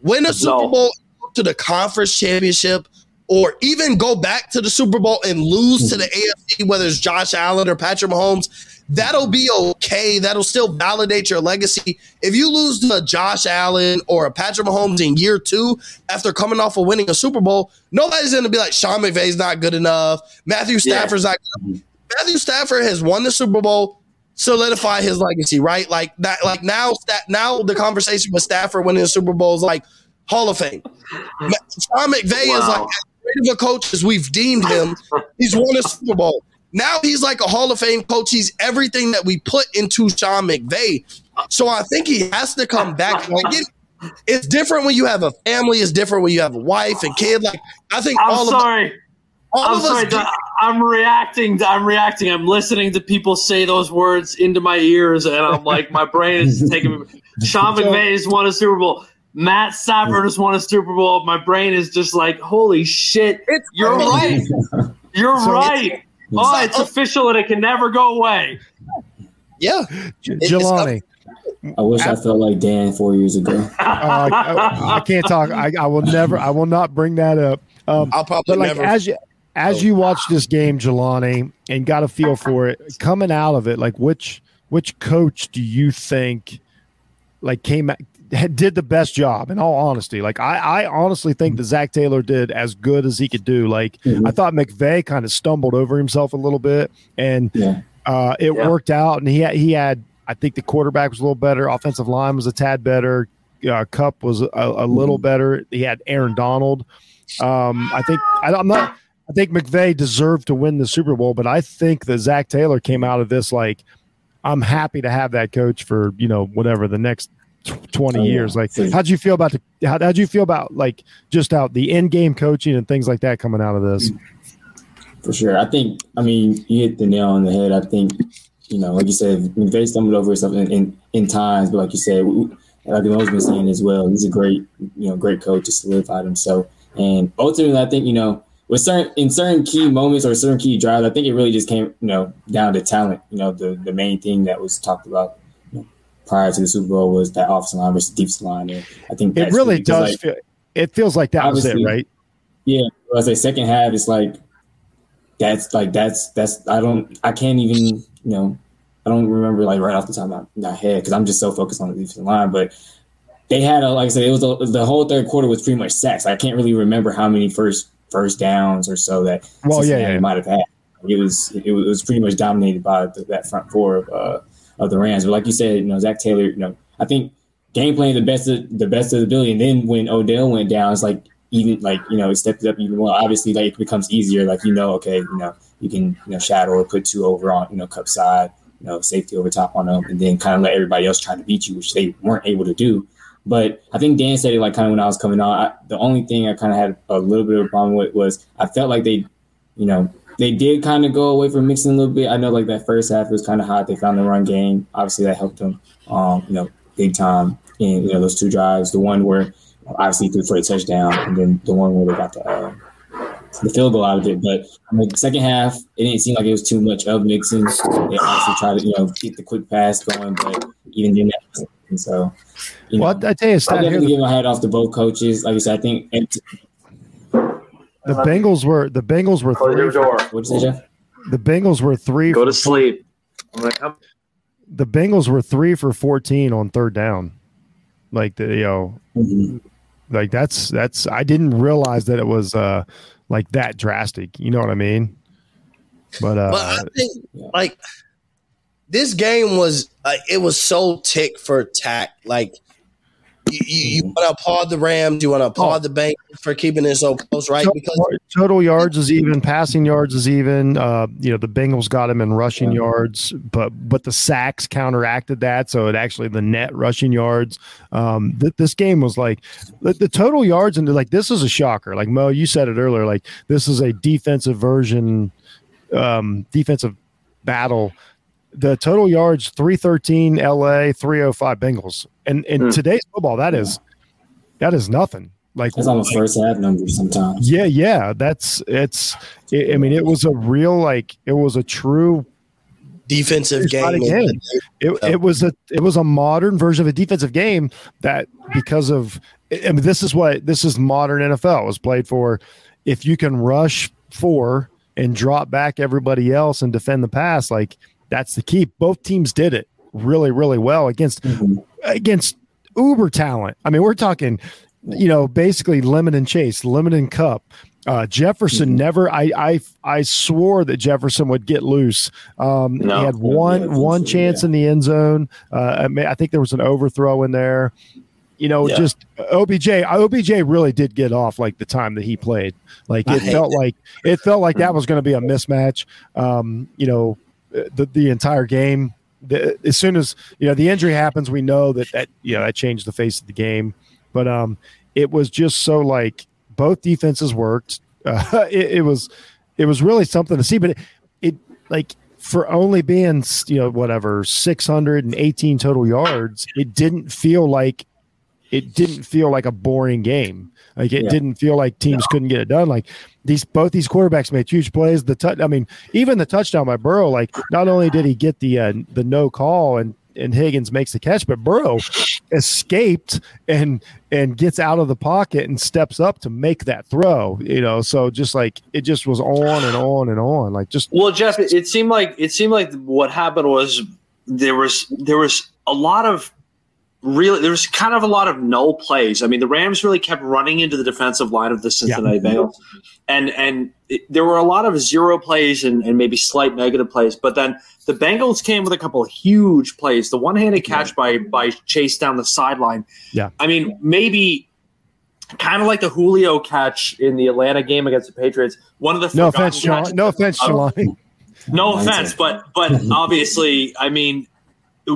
win a Super No. Bowl to the conference championship, or even go back to the Super Bowl and lose to the AFC, whether it's Josh Allen or Patrick Mahomes, that'll be okay. That'll still validate your legacy. If you lose to a Josh Allen or a Patrick Mahomes in year two after coming off of winning a Super Bowl, nobody's going to be like, Sean McVay's not good enough. Matthew Yeah. Stafford's not good enough. Matthew Stafford has won the Super Bowl, solidify his legacy, right? Like that, like now, that now the conversation with Stafford winning the Super Bowl is like Hall of Fame. Sean McVay is like as great of a coach as we've deemed him. He's won a Super Bowl. Now he's like a Hall of Fame coach. He's everything that we put into Sean McVay. So I think he has to come back. And I get it. it's different when you have a family. It's different when you have a wife and kid. Like I think I'm all of sorry. all I'm of sorry. us. Doc. I'm reacting. I'm reacting. I'm listening to people say those words into my ears, and I'm like, my brain is *laughs* taking. Sean McVay has won a Super Bowl. Matt Stafford has won a Super Bowl. My brain is just like, holy shit! It's You're right. *laughs* You're So- right. Oh, it's official, and it can never go away. Yeah, J- Jelani, I wish I felt like Dan four years ago. *laughs* uh, I, I can't talk. I, I will never. I will not bring that up. Um, I'll probably like never. as you as you watch this game, Jelani, and got a feel for it coming out of it, like which which coach do you think like came out had- *laughs* did the best job? In all honesty, like I I honestly think that Zac Taylor did as good as he could do. Like Mhm. I thought McVay kind of stumbled over himself a little bit, and Yeah. uh, it Yeah. worked out. And he had, he had I think the quarterback was a little better, offensive line was a tad better. Uh, Kupp was a, a little better. He had Aaron Donald. Um, I think I, I'm not. I think McVay deserved to win the Super Bowl, but I think that Zac Taylor came out of this like, I'm happy to have that coach for you know whatever the next tw- 20 Oh, yeah. years. Like, So- how'd you feel about the? How, how'd you feel about like just out the end game coaching and things like that coming out of this? For sure. I think, I mean, you hit the nail on the head. I think, you know, like you said, McVay stumbled over something in, in times, but like you said, we- like Mo's been saying as well, he's a great, you know, great coach to solidify himself. And ultimately, I think, you know, with certain in certain key moments or certain key drives, I think it really just came, you know, down to talent. You know, the the main thing that was talked about prior to the Super Bowl was that offensive line versus defensive line. And I think It really does. like, feel, it feels like that was it, right? yeah, I a second half, it's like that's like that's that's I don't I can't even you know I don't remember like right off the top of my, my head because I'm just so focused on the defensive line. But they had a like I said, it was a, the whole third quarter was pretty much sacks. I can't really remember how many first first downs or so that Well, yeah, Cincinnati yeah. might have had. It was it was, it was pretty much dominated by the, that front four of uh, of the Rams. But like you said, you know, Zac Taylor, you know, I think game playing the best of the best of the ability. And then when Odell went down, it's like even like you know it stepped up even more. Obviously, like it becomes easier. Like you know, okay, you know you can you know shadow or put two over on you know Kupp side, you know safety over top on them, and then kind of let everybody else try to beat you, which they weren't able to do. But I think Dan said it like kind of when I was coming on. I, the only thing I kind of had a little bit of a problem with was I felt like they, you know, they did kind of go away from mixing a little bit. I know like that first half was kind of hot. They found the run game. Obviously that helped them, um, you know, big time in you know those two drives. The one where obviously threw for a touchdown, and then the one where they got the uh, the field goal out of it. But I mean, the second half, it didn't seem like it was too much of mixing. They obviously tried to you know keep the quick pass going, but even then, that and so. You Well, know, I tell you, I here. definitely give my hat off to both coaches. Like I said, I think. The Bengals were the Bengals were Close three. your door. What'd you say, Jeff? The Bengals were three. Go for- to sleep. I'm like, I'm- the Bengals were three for fourteen on third down. Like the you know, Mhm. like that's that's I didn't realize that it was uh like that drastic. You know what I mean? But uh, But I think like this game was uh, it was so tick for tack. Like you, you, you want to applaud the Rams, you want to applaud the Bengals for keeping it so close, right? total, Because total yards is even, passing yards is even. Uh, you know, the Bengals got him in rushing yards, but but the sacks counteracted that, so it actually the net rushing yards. Um, th- this game was like the, the total yards and like this is a shocker. Like Mo, you said it earlier. Like this is a defensive version, um, defensive battle. The total yards 313 LA 305 Bengals. And in Hmm. today's football that is that is nothing. Like That's almost first half numbers sometimes. yeah, yeah, that's it's. I I mean, it was a real like it was a true. defensive It's not a game. game. It, it was a it was a modern version of a defensive game that because of I mean this is what this is modern NFL It was played for. If you can rush four and drop back everybody else and defend the pass, like that's the key. Both teams did it really really well against Mhm. Against uber talent. I mean, we're talking, you know, basically lemon and chase, lemon and Kupp. Uh, Jefferson Mhm. never. I I I swore that Jefferson would get loose. Um, No. he had one yeah, one so, chance yeah. in the end zone. Uh, I, mean, I think there was an overthrow in there. You know, Yeah. just OBJ. OBJ really did get off like the time that he played. Like it hate felt like it felt like that was going to be a mismatch. Um, you know, the the entire game. The, as soon as you know the injury happens, we know that that you know that changed the face of the game. But um, it was just so like both defenses worked. *laughs* Uh, it, it was it was really something to see. But it, it like for only being you know whatever 618 total yards, it didn't feel like it didn't feel like a boring game. Like it Yeah. didn't feel like teams couldn't get it done. Like these both these quarterbacks made huge plays. The touch, I mean, even the touchdown by Burrow. Like not only did he get the uh, the no call and and Higgins makes the catch, but Burrow escaped and and gets out of the pocket and steps up to make that throw. You know, so just like it just was on and on and on. Like just Well, Jeff, it, it seemed like it seemed like what happened was there was there was a lot of really there was kind of a lot of null plays. I mean, the Rams really kept running into the defensive line of the Cincinnati Bengals, and and it, there were a lot of zero plays and, and maybe slight negative plays. But then the Bengals came with a couple of huge plays. The one handed catch by by Chase down the sideline. Yeah. I mean, maybe. Kind of like the Julio catch in the Atlanta game against the Patriots. One of the no offense, Sean. No offense, Sean. no offense, but but *laughs* obviously, I mean,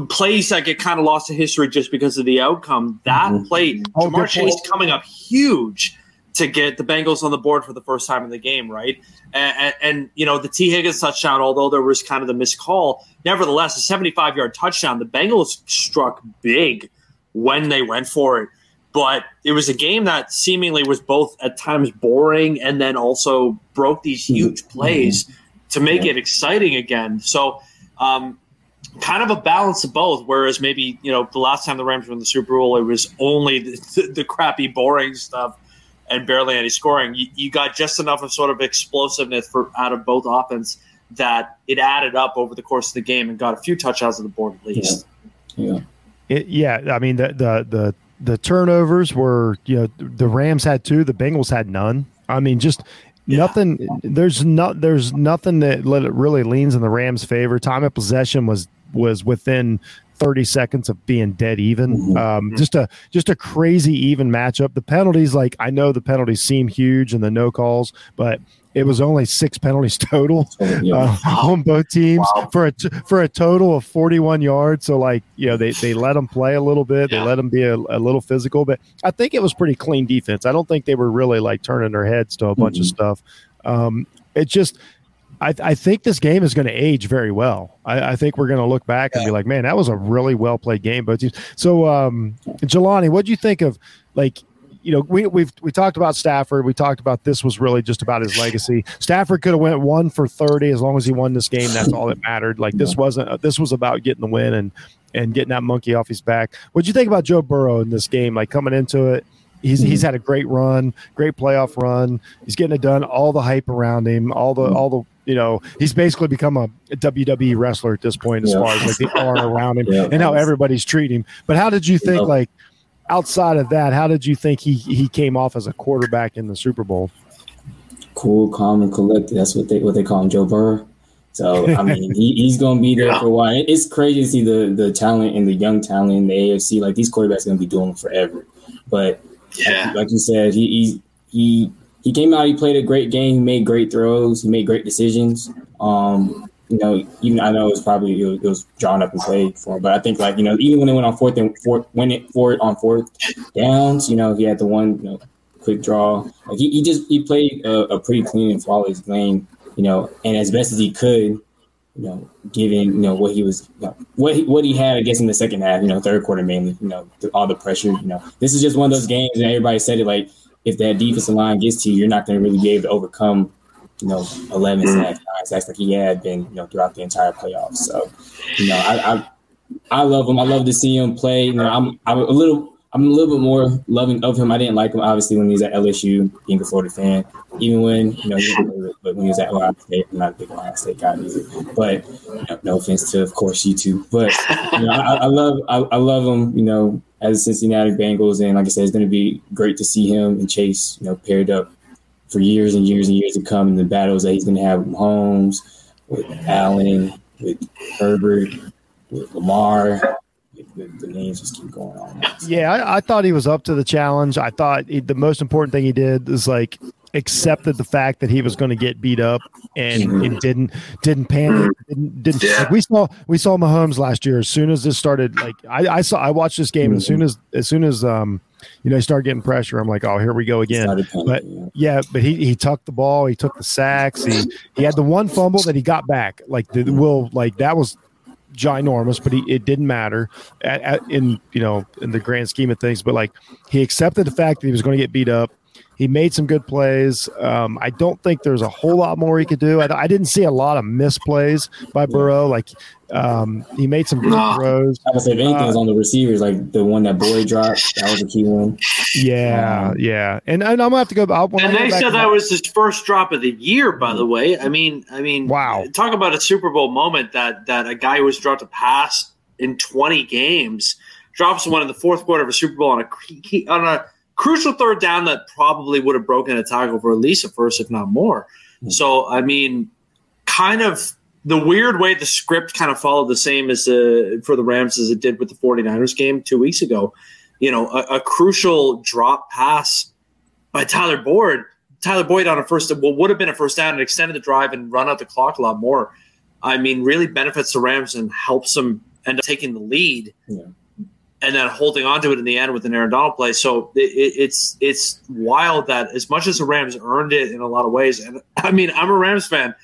plays that get kind of lost to history just because of the outcome. That Mhm. play, Oh, Ja'Marr Chase coming up huge to get the Bengals on the board for the first time in the game, right? And, and, and you know the Tee Higgins touchdown, although there was kind of the missed call, nevertheless, a 75 yard touchdown. The Bengals struck big when they went for it. But it was a game that seemingly was both at times boring and then also broke these huge plays to make Yeah. it exciting again. So, um, kind of a balance of both. Whereas maybe you know the last time the Rams were in the Super Bowl, it was only the, *laughs* the, the crappy, boring stuff and barely any scoring. You, you got just enough of sort of explosiveness for out of both offense that it added up over the course of the game and got a few touchdowns on the board at least. Yeah. It, yeah, I mean the the the the turnovers were you know the Rams had two, the Bengals had none. I mean, just nothing. There's not there's nothing that really leans in the Rams' favor. Time of possession was was within 30 seconds of being dead even. Mhm. Um, just a just a crazy even matchup. The penalties, like I know the penalties seem huge and the no calls, but it was only six *laughs* penalties total uh, on both teams Wow. for a t- for a total of 41 yards. So like you know they they let them play a little bit, they let them be a, a little physical, but I think it was pretty clean defense. I don't think they were really like turning their heads to a bunch of Mhm. stuff. Um, it just. I, I think this game is going to age very well. I, I think we're going to look back and be like, man, that was a really well played game. But so, um, Jelani, what do you think of like you know, we we've we talked about Stafford. We talked about this was really just about his legacy. Stafford could have went one for thirty as long as he won this game. That's all that mattered. Like this wasn't. This was about getting the win and and getting that monkey off his back. What do you think about Joe Burrow in this game? Like coming into it, he's he's had a great run, great playoff run. He's getting it done. All the hype around him, all the all the you know, he's basically become a WWE wrestler at this point as Yeah. far as like the aura around him *laughs* Yeah. and how everybody's treating him. But how did you think Yeah. like? outside of that, how did you think he he came off as a quarterback in the Super Bowl? cool, calm, and collected. That's what they what they call him, Joe Burrow. So I mean, he, he's going to be there *laughs* Yeah. for a while. It's crazy to see the the talent and the young talent in the AFC. Like these quarterbacks going to be doing forever. But Yeah. like you said, he he he came out. He played a great game. He made great throws. He made great decisions. Um, you know, even I know it was probably it was, drawn up and played for him, but I think like you know, even when they went on fourth and fourth, when it forward on fourth downs, you know, he had the one you know quick draw. Like he, he just he played a, a pretty clean and flawless game, you know, and as best as he could, you know, given you know what he was, you know, what he, what he had, I guess in the second half, you know, third quarter mainly, you know, all the pressure, you know, this is just one of those games, and everybody said it like if that defensive line gets to you, you're not going to really be able to overcome, you know, 11 mm. sacks, nine sacks like he had been, you know, throughout the entire playoffs. So, you know, I, I I love him. I love to see him play. You know, I'm I'm a little I'm a little bit more loving of him. I didn't like him obviously when he was at LSU, being a Florida fan. Even when you know, he with- but when he was at Ohio State, I'm not a big Ohio State guy either. But you know, no offense to, of course, you two. But you know, I, I love I, I love him. You know, as a Cincinnati Bengals, and like I said, it's going to be great to see him and Chase. You know, paired up for years and years and years to come in the battles that he's going to have with Holmes, with Allen, with Herbert, with Lamar. The, the names just keep going on. Yeah, I, I thought he was up to the challenge. I thought he, the most important thing he did is like accepted the fact that he was going to get beat up and, Mhm. and didn't didn't panic. Didn't, didn't Yeah. like we saw we saw Mahomes last year. As soon as this started, like I, I saw I watched this game. And as soon as as soon as um you know he started getting pressure, I'm like, oh here we go again. Panicking, But- yeah. Yeah, but he, he tucked the ball. He took the sacks. He he had the one fumble that he got back. Like the will like that was ginormous, but he it didn't matter at, at, in you know in the grand scheme of things. But like he accepted the fact that he was going to get beat up. He made some good plays. Um, I don't think there's a whole lot more he could do. I, I didn't see a lot of misplays by Burrow. Like um, he made some good No. throws. I would say if anything Uh, is on the receivers, like the one that Boyd dropped, that was a key one. Yeah, yeah. And, and I'm gonna have to go. I'll, And they said that my- was his first drop of the year, by the way. I mean, I mean, Wow. Talk about a Super Bowl moment that that a guy who has dropped a pass in 20 games drops one in the fourth quarter of a Super Bowl on a cre- on a crucial third down that probably would have broken a tackle for at least a first, if not more. So, I mean, kind of the weird way the script kind of followed the same as uh, for the Rams as it did with the 49ers game two weeks ago. You know, a, a crucial drop pass by Tyler Boyd. Tyler Boyd on a first, what would have been a first down and extended the drive and run out the clock a lot more. I mean, really benefits the Rams and helps them end up taking the lead Yeah. And then holding on to it in the end with an Aaron Donald play. So it, it, it's it's wild that as much as the Rams earned it in a lot of ways, and I mean, I'm a Rams fan.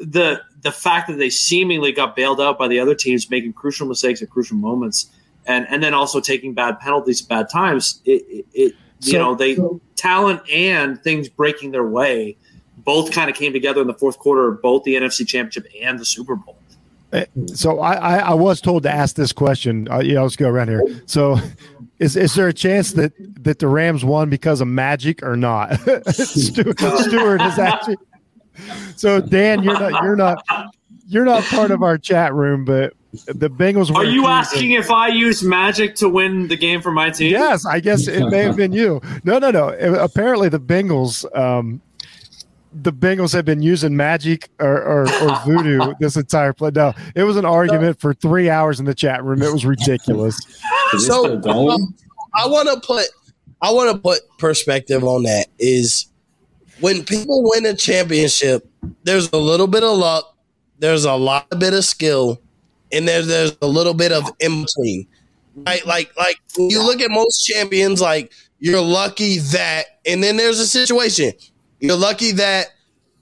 The the fact that they seemingly got bailed out by the other teams, making crucial mistakes at crucial moments, and and then also taking bad penalties at bad times, it, it, it you So- know they talent and things breaking their way both kind of came together in the fourth quarter both the NFC Championship and the Super Bowl. So I, I, I was told to ask this question. Uh, yeah, let's go around here. So, is is there a chance that that the Rams won because of magic or not? *laughs* Stewart, Stewart is actually. So Dan, you're not you're not you're not part of our chat room, but the Bengals. were Are you asking if I used magic to win the game for my team? Yes, I guess it may have been you. No, no, no. Uh, Apparently, the Bengals um, the Bengals have been using magic or, or, or *laughs* voodoo this entire play. No, it was an argument for three hours in the chat room. It was ridiculous. *laughs* So still going? Um, I want to put I want to put perspective on that is when people win a championship, there's a little bit of luck, there's a lot of bit of skill, and there's there's a little bit of in between. Right? Like like when you look at most champions, like you're lucky that, and then there's a situation. You're lucky that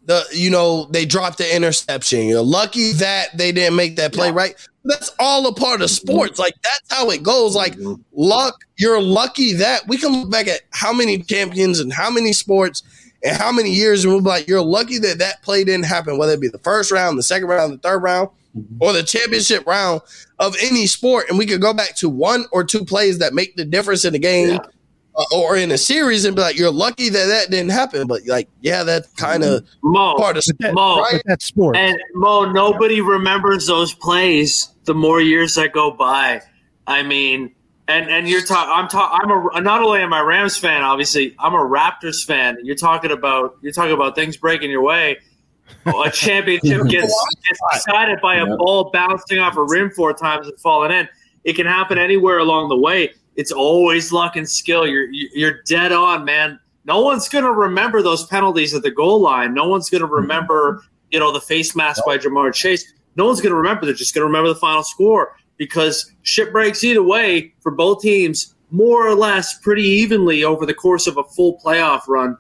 the you know they dropped the interception. You're lucky that they didn't make that play right. That's all a part of sports. Like that's how it goes. Like luck, you're lucky that we can look back at how many champions and how many sports and how many years, and we'll be like, you're lucky that that play didn't happen, whether it be the first round, the second round, the third round, or the championship round of any sport. And we could go back to one or two plays that make the difference in the game. uh, Uh, or in a series, and be like, "You're lucky that that didn't happen." But like, yeah, that's kind of Mo, part of But that- Mo, right? But that's sport. and Mo, nobody remembers those plays the more years that go by. I mean, and and you're talking. I'm talking. I'm a. Not only am I a Rams fan, obviously, I'm a Raptors fan. You're talking about. You're talking about things breaking your way. A championship *laughs* gets, gets decided by a Yeah. ball bouncing off a rim four times and falling in. It can happen anywhere along the way. It's always luck and skill. You're you're dead on, man. No one's gonna remember those penalties at the goal line. No one's gonna mm-hmm. remember, you know, the face mask by Ja'Marr Chase. No one's gonna remember. They're just gonna remember the final score because shit breaks either way for both teams, more or less, pretty evenly over the course of a full playoff run.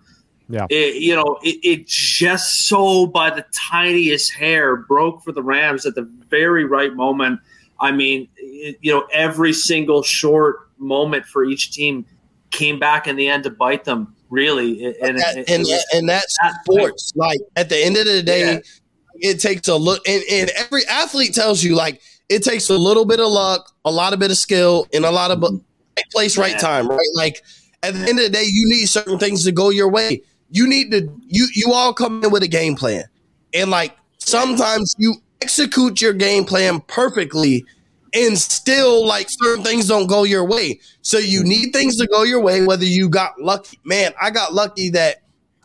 Yeah. It, you know, it, it just so by the tiniest hair broke for the Rams at the very right moment. I mean, it, you know, every single short moment for each team came back in the end to bite them. Really, and that, it- and, it and that's that- sports. Like at the end of the day, Yeah. it takes a look, and, and every athlete tells you like it takes a little bit of luck, a lot of bit of skill, and a lot of right place, right Yeah. time. Right, like at the end of the day, you need certain things to go your way. You need to you you all come in with a game plan, and like sometimes you execute your game plan perfectly. And still, like certain things don't go your way. So you need things to go your way, whether you got lucky. Man, I got lucky that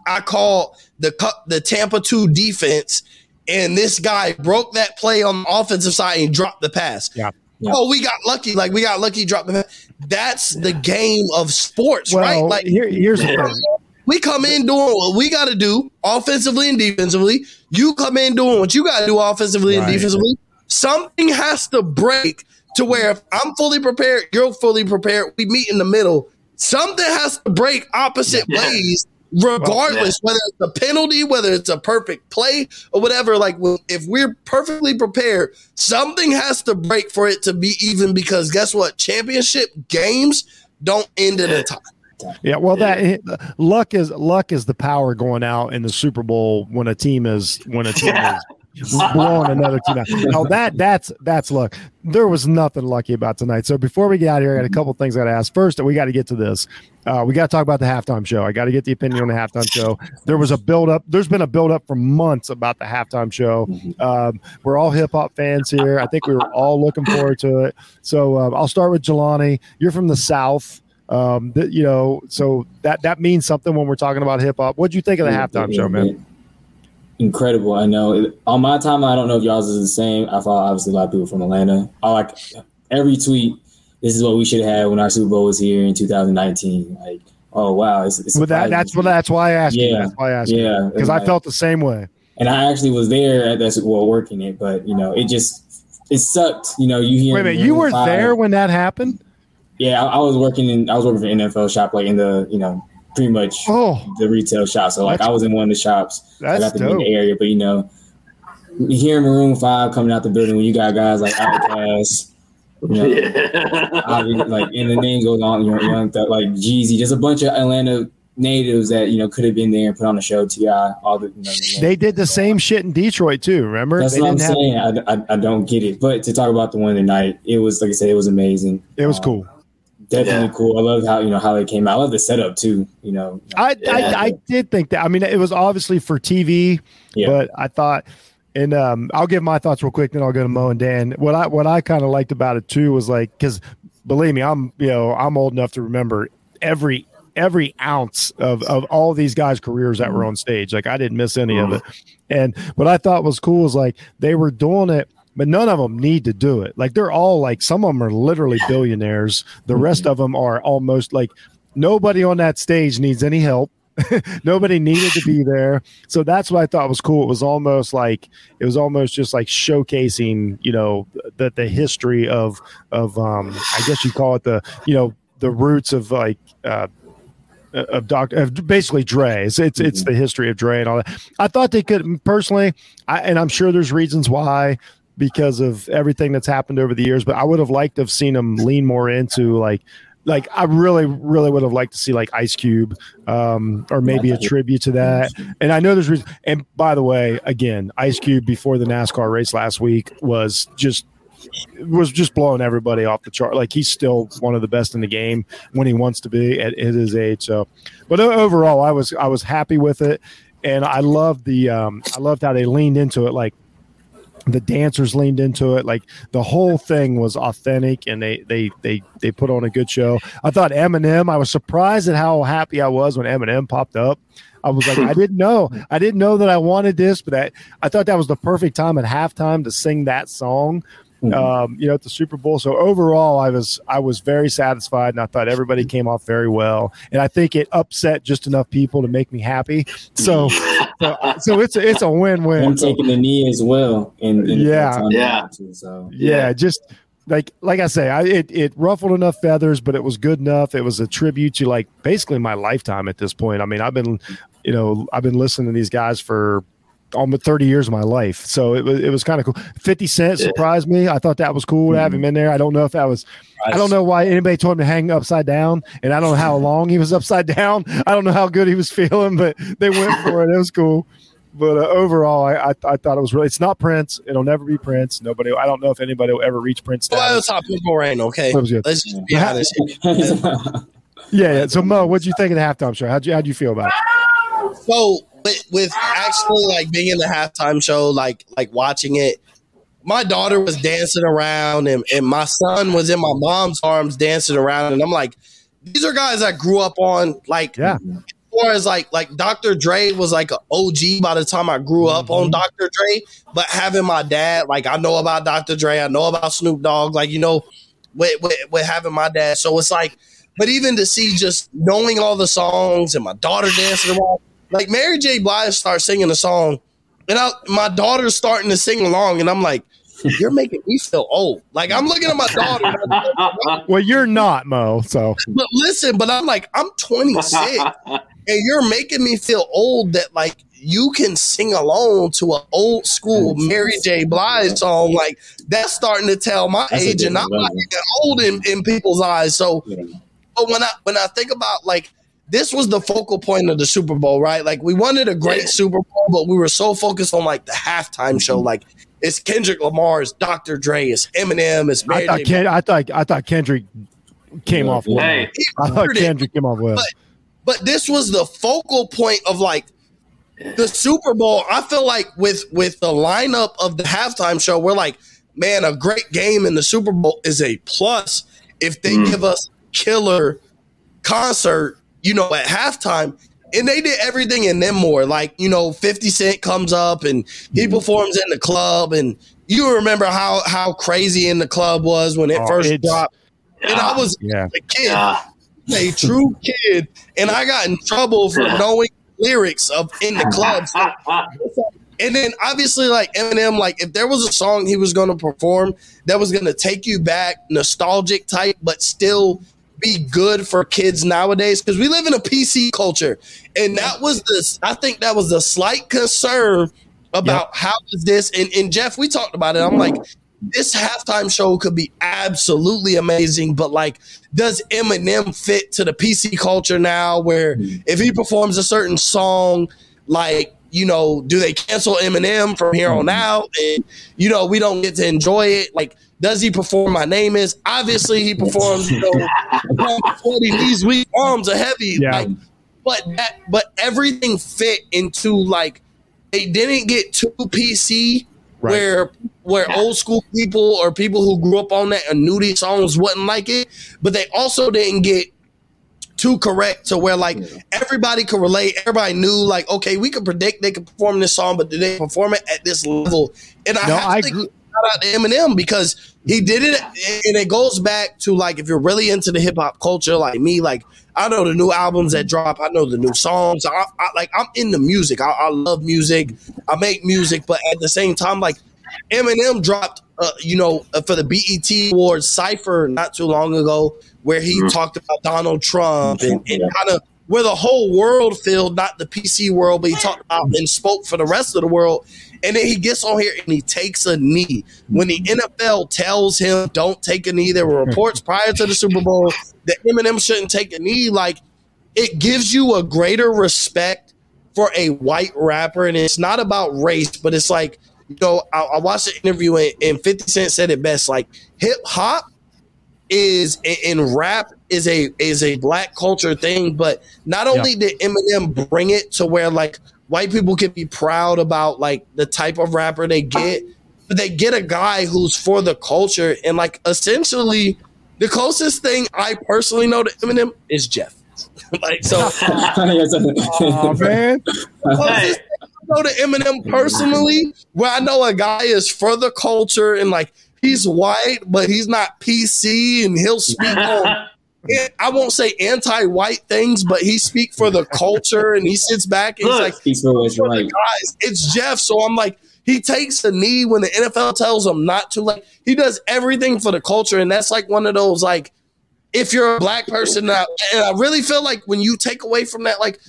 I called the the Tampa 2 defense, and this guy broke that play on the offensive side and dropped the pass. Yeah. Yeah. Oh, we got lucky. Like we got lucky, dropped the pass. That's the game of sports, well, right? Like here, here's the thing. we come in doing what we got to do offensively and defensively. You come in doing what you got to do offensively and Right. defensively. Something has to break to where if I'm fully prepared, you're fully prepared. We meet in the middle. Something has to break opposite Yeah. ways, regardless whether it's a penalty, whether it's a perfect play, or whatever. Like if we're perfectly prepared, something has to break for it to be even. Because guess what? Championship games don't end in a tie. Yeah, well, that luck is luck is the power going out in the Super Bowl when a team is when a team *laughs* is blowing another team out. Now that that's that's luck. There was nothing lucky about tonight. So before we get out of here, I got a couple things I got to ask. First, we got to get to this. Uh, we got to talk about the halftime show. I got to get the opinion on the halftime show. There was a build up. There's been a build up for months about the halftime show. Um, we're all hip hop fans here. I think we were all looking forward to it. So um, I'll start with Jelani. You're from the South. Um, that you know, so that that means something when we're talking about hip hop. What do you think of the halftime show, man? Incredible. I know. It- On my time, I don't know if y'all's is the same. I follow obviously a lot of people from Atlanta. I like every tweet. This is what we should have had when our Super Bowl was here in 2019. Like, oh wow, it's, it's But that, that's what that's why I asked you. Yeah. That's why I asked yeah, because I felt the same way. and I actually was there at that Super Bowl working it, but you know, it just it sucked. You know, you hear Wait a minute, you were there when that happened? Yeah, I, I was working in I was working for NFL shop, like in the you know pretty much Oh, the retail shop. So like That's- I was in one of the shops. I that's got to be in the area, but you know, hearing Maroon Five coming out the building when you got guys like Outkast, you know, yeah. obvi- like and the name goes on, you know, Young Thug, like Jeezy, just a bunch of Atlanta natives that you know could have been there and put on a show. Ti, all the you know, the- They did the same shit in Detroit too. Remember? that's they what I'm have- saying. I, I, I don't get it. But to talk about the one tonight, it was like I said, it was amazing. It was Um, cool. Definitely Yeah. cool. I love how you know how they came out. I love the setup too. You know, I, I I did think that. I mean, it was obviously for TV, Yeah. but I thought, and um, I'll give my thoughts real quick, then I'll go to Mo and Dan. What I what I kind of liked about it too was like because believe me, I'm you know I'm old enough to remember every every ounce of of all these guys' careers that were on stage. Like I didn't miss any of it. And what I thought was cool is like they were doing it but none of them need to do it. Like they're all like some of them are literally billionaires. The rest of them are almost like nobody on that stage needs any help. *laughs* nobody needed to be there. So that's what I thought was cool. It was almost like it was almost just like showcasing, you know, that the history of of um I guess you call it the, you know, the roots of like uh of Doc, of basically Dre. It's it's, it's the history of Dre and all that. I thought they could personally, I, and I'm sure there's reasons why because of everything that's happened over the years. But I would have liked to have seen them lean more into like like I really, really would have liked to see like Ice Cube, um, or maybe a tribute to that. And I know there's reason. And by the way, again, Ice Cube before the NASCAR race last week was just was just blowing everybody off the chart. Like he's still one of the best in the game when he wants to be at, at his age. So, but overall, I was I was happy with it, and I loved the um, I loved how they leaned into it. Like the dancers leaned into it. Like the whole thing was authentic and they they they they put on a good show. I thought eminem i was surprised at how happy i was when eminem popped up. I was like i didn't *laughs* know. I didn't know that i wanted this but I, I thought that was the perfect time at halftime to sing that song um, you know, at the Super Bowl. So overall, I was I was very satisfied, and I thought everybody came off very well. And I think it upset just enough people to make me happy. *laughs* So, so, so it's a, it's a win win. I'm win. taking the knee as well. In, in Yeah. Yeah. too, so yeah, just like like I say, I it, it ruffled enough feathers, but it was good enough. It was a tribute to like basically my lifetime at this point. I mean, I've been, you know, I've been listening to these guys for almost 30 years of my life. So it was it was kind of cool. 50 Cent surprised me. I thought that was cool to have him in there. I don't know if that was I don't know why anybody told him to hang upside down, and I don't know how *laughs* long he was upside down. I don't know how good he was feeling, but they went for it. It was cool. But uh, overall, I, I I thought it was really. It's not Prince. It'll never be Prince. Nobody. I don't know if anybody will ever reach Prince. Well, status. top Purple Rain, okay? That was good. Let's just be honest. *laughs* *laughs* Yeah, yeah. So Mo, what would you think of the halftime show? How'd you how'd you feel about it? So with, with actually like being in the halftime show, like like watching it, my daughter was dancing around and, and my son was in my mom's arms dancing around, and I'm like, these are guys I grew up on. Like, Yeah. as far as like like Dr. Dre was like an OG by the time I grew up on mm-hmm. Dr. Dre, but having my dad, like I know about Dr. Dre, I know about Snoop Dogg, like you know, with, with, with having my dad. So it's like, but even to see just knowing all the songs and my daughter dancing around, like Mary J. Blige starts singing a song, and I, my daughter's starting to sing along, and I'm like, you're making me feel old. Like I'm looking at my daughter, *laughs* Well, you're not Mo. So but listen, but I'm like, I'm 26, *laughs* and you're making me feel old. That like you can sing along to an old school Mary J. Blige song. Like that's starting to tell my That's age, and I'm not old in, in people's eyes. So, but when I when I think about like this was the focal point of the Super Bowl, right? Like we wanted a great Super Bowl, but we were so focused on like the halftime show, mm-hmm. like. It's Kendrick Lamar, it's Dr. Dre, it's Eminem, it's I Mary thought Ken, I thought I thought Kendrick came off well. Hey, I thought. Kendrick came off well. But but this was the focal point of like the Super Bowl. I feel like with with the lineup of the halftime show, we're like, man, a great game in the Super Bowl is a plus if they mm. give us killer concert, you know, at halftime. And they did everything and then more. Like, you know, 50 Cent comes up and he mm-hmm. performs in the club. And you remember how how crazy in the club was when it Oh, first dropped. And I ah, was Yeah. a kid yeah. a true kid, and I got in trouble for *laughs* knowing lyrics of in the club. So- *laughs* and then obviously, like Eminem, like if there was a song he was going to perform that was going to take you back, nostalgic type, but still be good for kids nowadays, because we live in a PC culture, and that was this. I think that was the slight concern about how is this. And, and Jeff, we talked about it. I'm like, this halftime show could be absolutely amazing, but like, does Eminem fit to the PC culture now? Where mm-hmm. if he performs a certain song, like, you know, do they cancel Eminem from here on mm-hmm. out? And, you know, we don't get to enjoy it. Like, does he perform My Name Is? Obviously, he performs, you know, *laughs* um, 40 These Weak Arms Are Heavy. Yeah. Like, but that, but everything fit into like, they didn't get too PC Right. where where old school people or people who grew up on that and knew these songs wasn't like it, but they also didn't get too correct to where like everybody could relate. Everybody knew like, okay, we could predict they could perform this song, but did they perform it at this level? And I No, have I to agree. Shout out to Eminem because he did it, and it goes back to like if you're really into the hip hop culture, like me, like I know the new albums that drop, I know the new songs. I, I like I'm into music. I, I love music. I make music, but at the same time, like Eminem dropped, uh, you know, uh, for the BET Awards cipher not too long ago, where he talked about Donald Trump and, and kind of where the whole world filled, not the PC world, but he talked about and spoke for the rest of the world. And then he gets on here and he takes a knee. When the NFL tells him don't take a knee, there were reports prior to the Super Bowl that Eminem shouldn't take a knee. Like it gives you a greater respect for a white rapper, and it's not about race, but it's like you know, I, I watched the interview and, and 50 Cent said it best. Like hip hop is in rap is a is a black culture thing, but not only did Eminem bring it to where like white people can be proud about like the type of rapper they get, but they get a guy who's for the culture and like essentially the closest thing I personally know to Eminem is Jeff. *laughs* like so *laughs* Oh man, closest I know to Eminem personally, where I know a guy is for the culture and like he's white, but he's not PC and he'll speak *laughs* on. I won't say anti-white things, but he speak for the culture and he sits back and he's like, what's the right. guys, it's Jeff. So I'm like, he takes the knee when the NFL tells him not to. Like he does everything for the culture, and that's like one of those like, if you're a black person now, and I really feel like when you take away from that, like.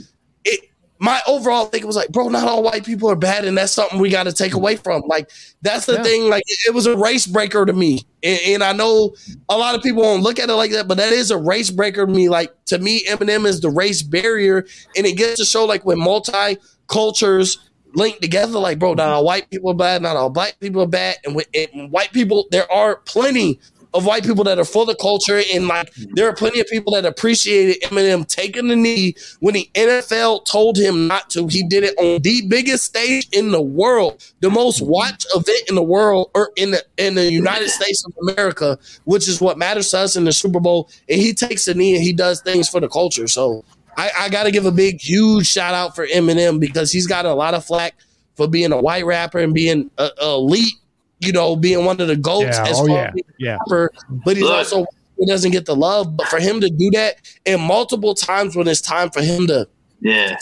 My overall thing was like, bro, not all white people are bad, and that's something we got to take away from. Like, that's the Yeah. thing. Like, it was a race breaker to me, and, and I know a lot of people won't look at it like that, but that is a race breaker to me. Like, to me, Eminem is the race barrier, and it gets to show like when multi cultures link together, like, bro, not all white people are bad, not all black people are bad, and with and white people, there are plenty of white people that are for the culture, and like mm-hmm. there are plenty of people that appreciated Eminem taking the knee when the NFL told him not to. He did it on the biggest stage in the world, the most mm-hmm. watched event in the world, or in the in the United States of America, which is what matters to us in the Super Bowl. And he takes the knee and he does things for the culture. So I, I got to give a big, huge shout out for Eminem because he's got a lot of flack for being a white rapper and being a, a elite. You know, being one of the goats yeah, as oh far yeah, as yeah. rapper, but he's Look. also he doesn't get the love. But for him to do that, and multiple times when it's time for him to Yeah.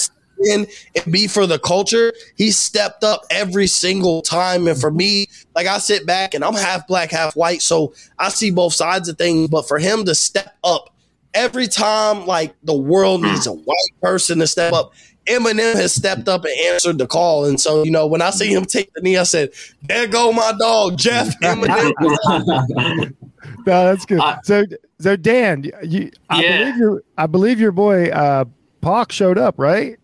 in and be for the culture, he stepped up every single time. And for me, like I sit back and I'm half black, half white, so I see both sides of things. But for him to step up every time, like the world hmm. needs a white person to step up. Eminem has stepped up and answered the call, and so you know when I see him take the knee, I said, "There go my dog, Jeff Eminem." *laughs* No, that's good. I- so, so Dan, you, I Yeah. believe your, I believe your boy uh, Paak showed up, right?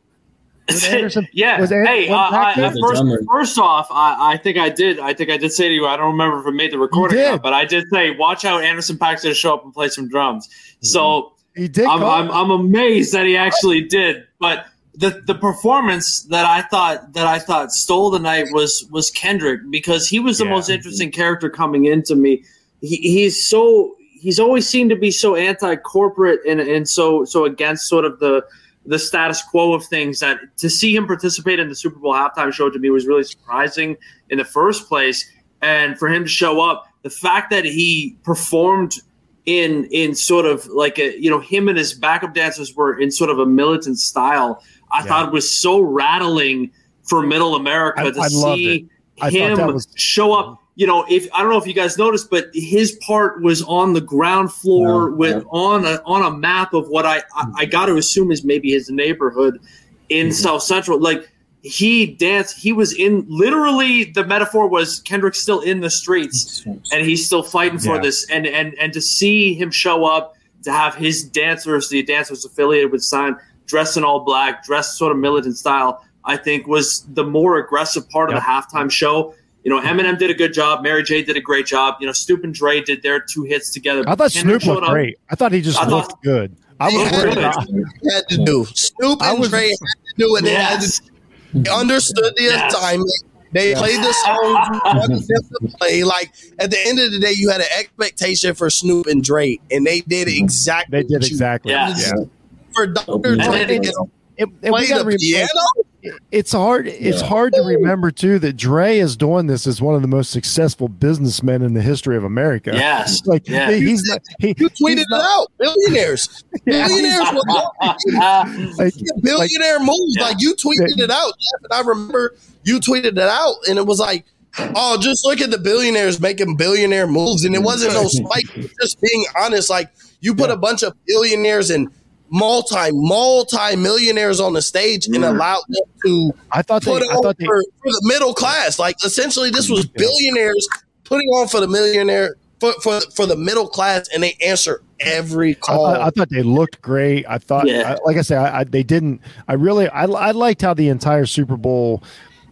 Was *laughs* Anderson- yeah. was An- hey, uh, I, first, first off, I, I think I did. I think I did say to you. I don't remember if I made the recording, or but I did say, "Watch out, Anderson Paak's going to show up and play some drums." So He did. I'm, I'm, I'm amazed that he actually did. But the the performance that I thought that I thought stole the night was was Kendrick because he was the Yeah. most mm-hmm. interesting character coming into me. He, he's so he's always seemed to be so anti corporate and and so so against sort of the the status quo of things that to see him participate in the Super Bowl halftime show to me was really surprising in the first place and for him to show up the fact that he performed in in sort of like a you know him and his backup dancers were in sort of a militant style i Yeah. thought was so rattling for middle america I- to I loved see it. Him that was- show up you know if i don't know if you guys noticed but his part was on the ground floor Yeah, with yeah. on a on a map of what i i, I got to assume is maybe his neighborhood in Mm-hmm. south central like he danced he was in literally the metaphor was kendrick's still in the streets and he's still fighting for Yeah. this and and and to see him show up to have his dancers the dancers affiliated with sign dressed in all black dressed sort of militant style i think was the more aggressive part of the halftime show you know eminem did a good job mary j did a great job you know snoop and dre did their two hits together I thought Kendrick Snoop showed looked up. great. I thought he just I thought- good. I was worried. good. about- had to do. Snoop I and was- Dre had to do it. They to yes. They understood the Yes. assignment. They played the songs *laughs* you wanted them to play. Like at the end of the day, you had an expectation for Snoop and Dre, and they did mm-hmm. exactly. They did what you- exactly. Yeah. Yeah. For Dr. Opening Dre to get And- and play the re- piano. it's hard it's Yeah. hard to remember too that Dre is doing this as one of the most successful businessmen in the history of America. Yes. *laughs* Like Yeah. he- he's not he, You tweeted he's it out. Billionaires. *laughs* Yeah. Billionaires were *laughs* like, billionaire moves. Yeah. Like you tweeted it out, Jeff, and I remember you tweeted it out, and it was like, "Oh, just look at the billionaires making billionaire moves," and it wasn't no spike. Just being honest, like you put a bunch of billionaires and multi multi millionaires on the stage and allowed them to I thought they, put I on thought they for, for the middle class. Like essentially, this was billionaires putting on for the millionaire for for, for the middle class, and they answer every I, call. thought- I thought they looked great. I thought, Yeah. I, like I said, I, I, they didn't. I really, I, I liked how the entire Super Bowl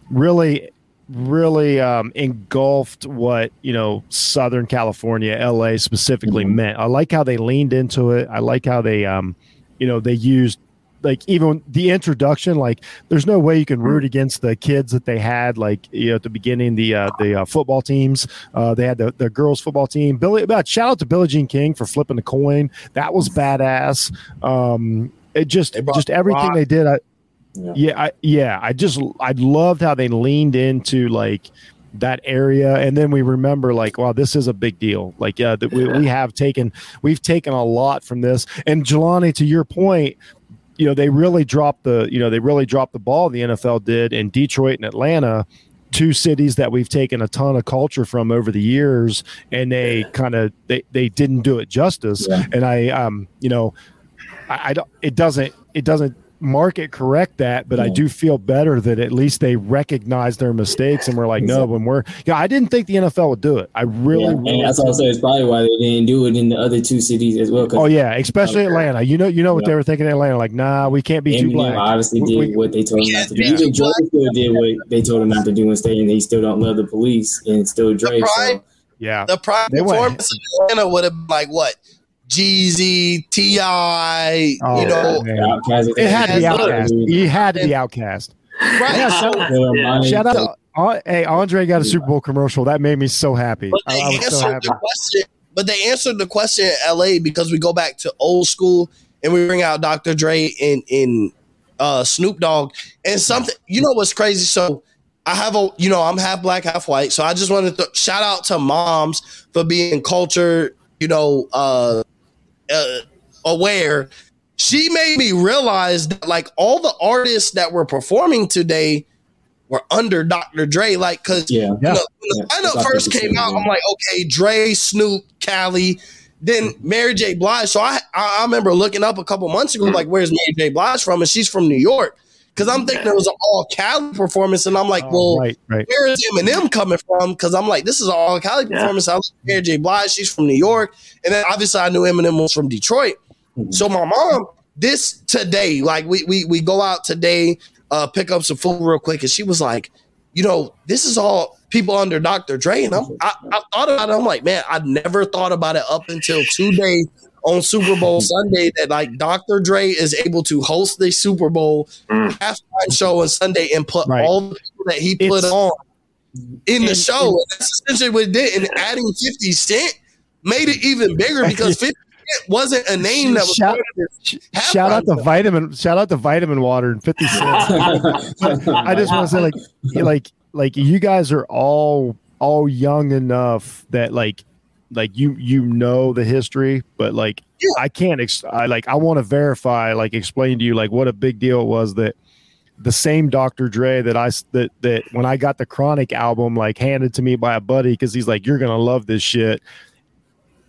really, really um, engulfed what you know Southern California, LA specifically meant. I like how they leaned into it. I like how they, um, you know, they used like even the introduction like there's no way you can root against the kids that they had like you know at the beginning the uh the uh, football teams. Uh they had the, the girls football team. Billy about shout out to billie jean king for flipping the coin. That was badass. Um it just just everything they did i Yeah. yeah I, yeah i just i loved how they leaned into like that area. And then we remember like wow this is a big deal. Like yeah that we, we have taken we've taken a lot from this. And jelani to your point you know they really dropped the you know they really dropped the ball the nfl did in detroit and atlanta two cities that we've taken a ton of culture from over the years. And they kind of they, they didn't do it justice. Yeah. and i um you know I, I don't it doesn't it doesn't market correct that but i do feel better that at least they recognize their mistakes and we're like no when we're yeah i didn't think the nfl would do it i really, Yeah, really and that's also it's probably why they didn't do it in the other two cities as well. 'cause oh yeah especially atlanta you know you know what Yeah. they were thinking in atlanta like nah we can't be too black obviously We- did we- what they told him not to do. Yeah. Even Dre still did what they told him not to do and stay, and he still don't love the police and still Dre. pride- So, yeah the prime They went- performance in Atlanta would have been like what? Jeezy, T.I., Oh, you know, man. Outkast- it had to be Outkast he had to be Outkast right? Yeah, shout- Yeah, Yeah. Shout out! Uh, hey, Andre got a Super Bowl commercial. That made me so happy. but they I was so answered happy. the question. But they answered the question in LA because we go back to old school and we bring out Dr. Dre and in uh, Snoop Dogg and something. You know what's crazy? So I have a, you know, I'm half black, half white. So I just wanted to shout out to moms for being cultured, you know, uh, uh, aware. She made me realize that like all the artists that were performing today were under Dr. Dre. Like, cause Yeah. you know, when the lineup first came out. I'm like, okay, Dre, Snoop, Cali, then Mary J. Blige. So I, I I remember looking up a couple months ago, like, where's Mary J. Blige from? And she's from New York. Cause I'm thinking it was an all Cali performance, and I'm like, Oh, well, right, right. where is Eminem coming from? Because I'm like, this is an all Cali Yeah. performance. I was like Mary J. Blige, she's from New York, and then obviously I knew Eminem was from Detroit. So my mom, this today, like we we we go out today, uh, pick up some food real quick, and she was like, you know, this is all people under Dr. Dre, and I'm, I I thought about it. I'm like, man, I never thought about it up until today on Super Bowl *laughs* Sunday that like Dr. Dre is able to host the Super Bowl Mm. halftime show on Sunday and put Right. all the people that he put It's- on in the and- show. And that's essentially what it did. And adding 50 Cent made it even bigger because *laughs* 50 Cent wasn't a name that was Shout- part of this halftime Shout out to vitamin. Shout out to vitamin water and fifty *laughs* cents. I just want to say, like, like, like you guys are all all young enough that like, like you you know the history, but like Yeah. I can't. Ex- I like I want to verify, like, explain to you like what a big deal it was that the same Dr. Dre that I s- that that when I got the Chronic album like handed to me by a buddy because he's like, you're gonna love this shit.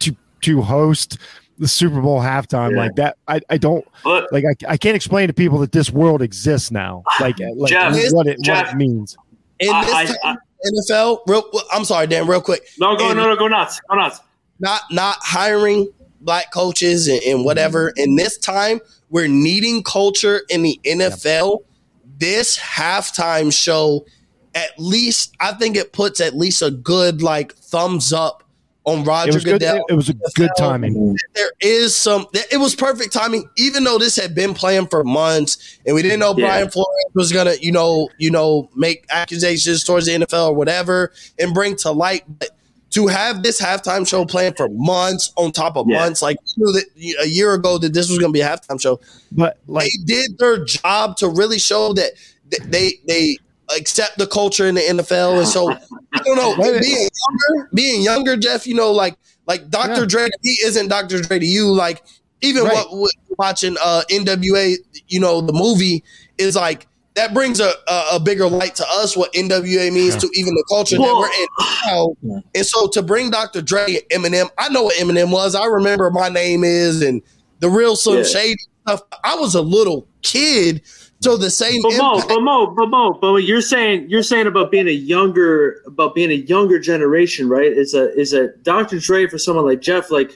To to host the Super Bowl halftime Yeah. like that, I I don't But like I, I can't explain to people that this world exists now like like Jeff, what it what it means In I- this I- time, NFL, real, I'm sorry, Dan, real quick. no, go And no, no, go nuts, go nuts. Not not hiring black coaches and, and whatever. Mm-hmm. In this time, we're needing culture in the NFL. This halftime show, at least, I think it puts at least a good like thumbs up on it was Goodell. it, it was a good timing there is some it was perfect timing even though this had been playing for months and we didn't know Yeah. Brian Flores was gonna you know you know make accusations towards the NFL or whatever and bring to light but to have this halftime show planned for months on top of Yeah. months, like we knew that a year ago that this was going to be a halftime show. But like, they did their job to really show that th- they they accept the culture in the NFL, and so I don't know Wait a minute. being younger, being younger, Jeff. You know, like like Dr. Yeah. Dre, he isn't Dr. Dre to you. Like even Right. what, what watching uh, NWA, you know, the movie is like. That brings a, a, a bigger light to us what NWA means to even the culture that Well- we're in now. And so to bring Dr. Dre and Eminem, I know what Eminem was. I remember my name is and the real Slim Yeah. Shady stuff. I was a little kid, so the same. But Mo, impact- but Mo, but Mo, but you're saying you're saying about being a younger about being a younger generation, right? Is a is a Dr. Dre for someone like Jeff, like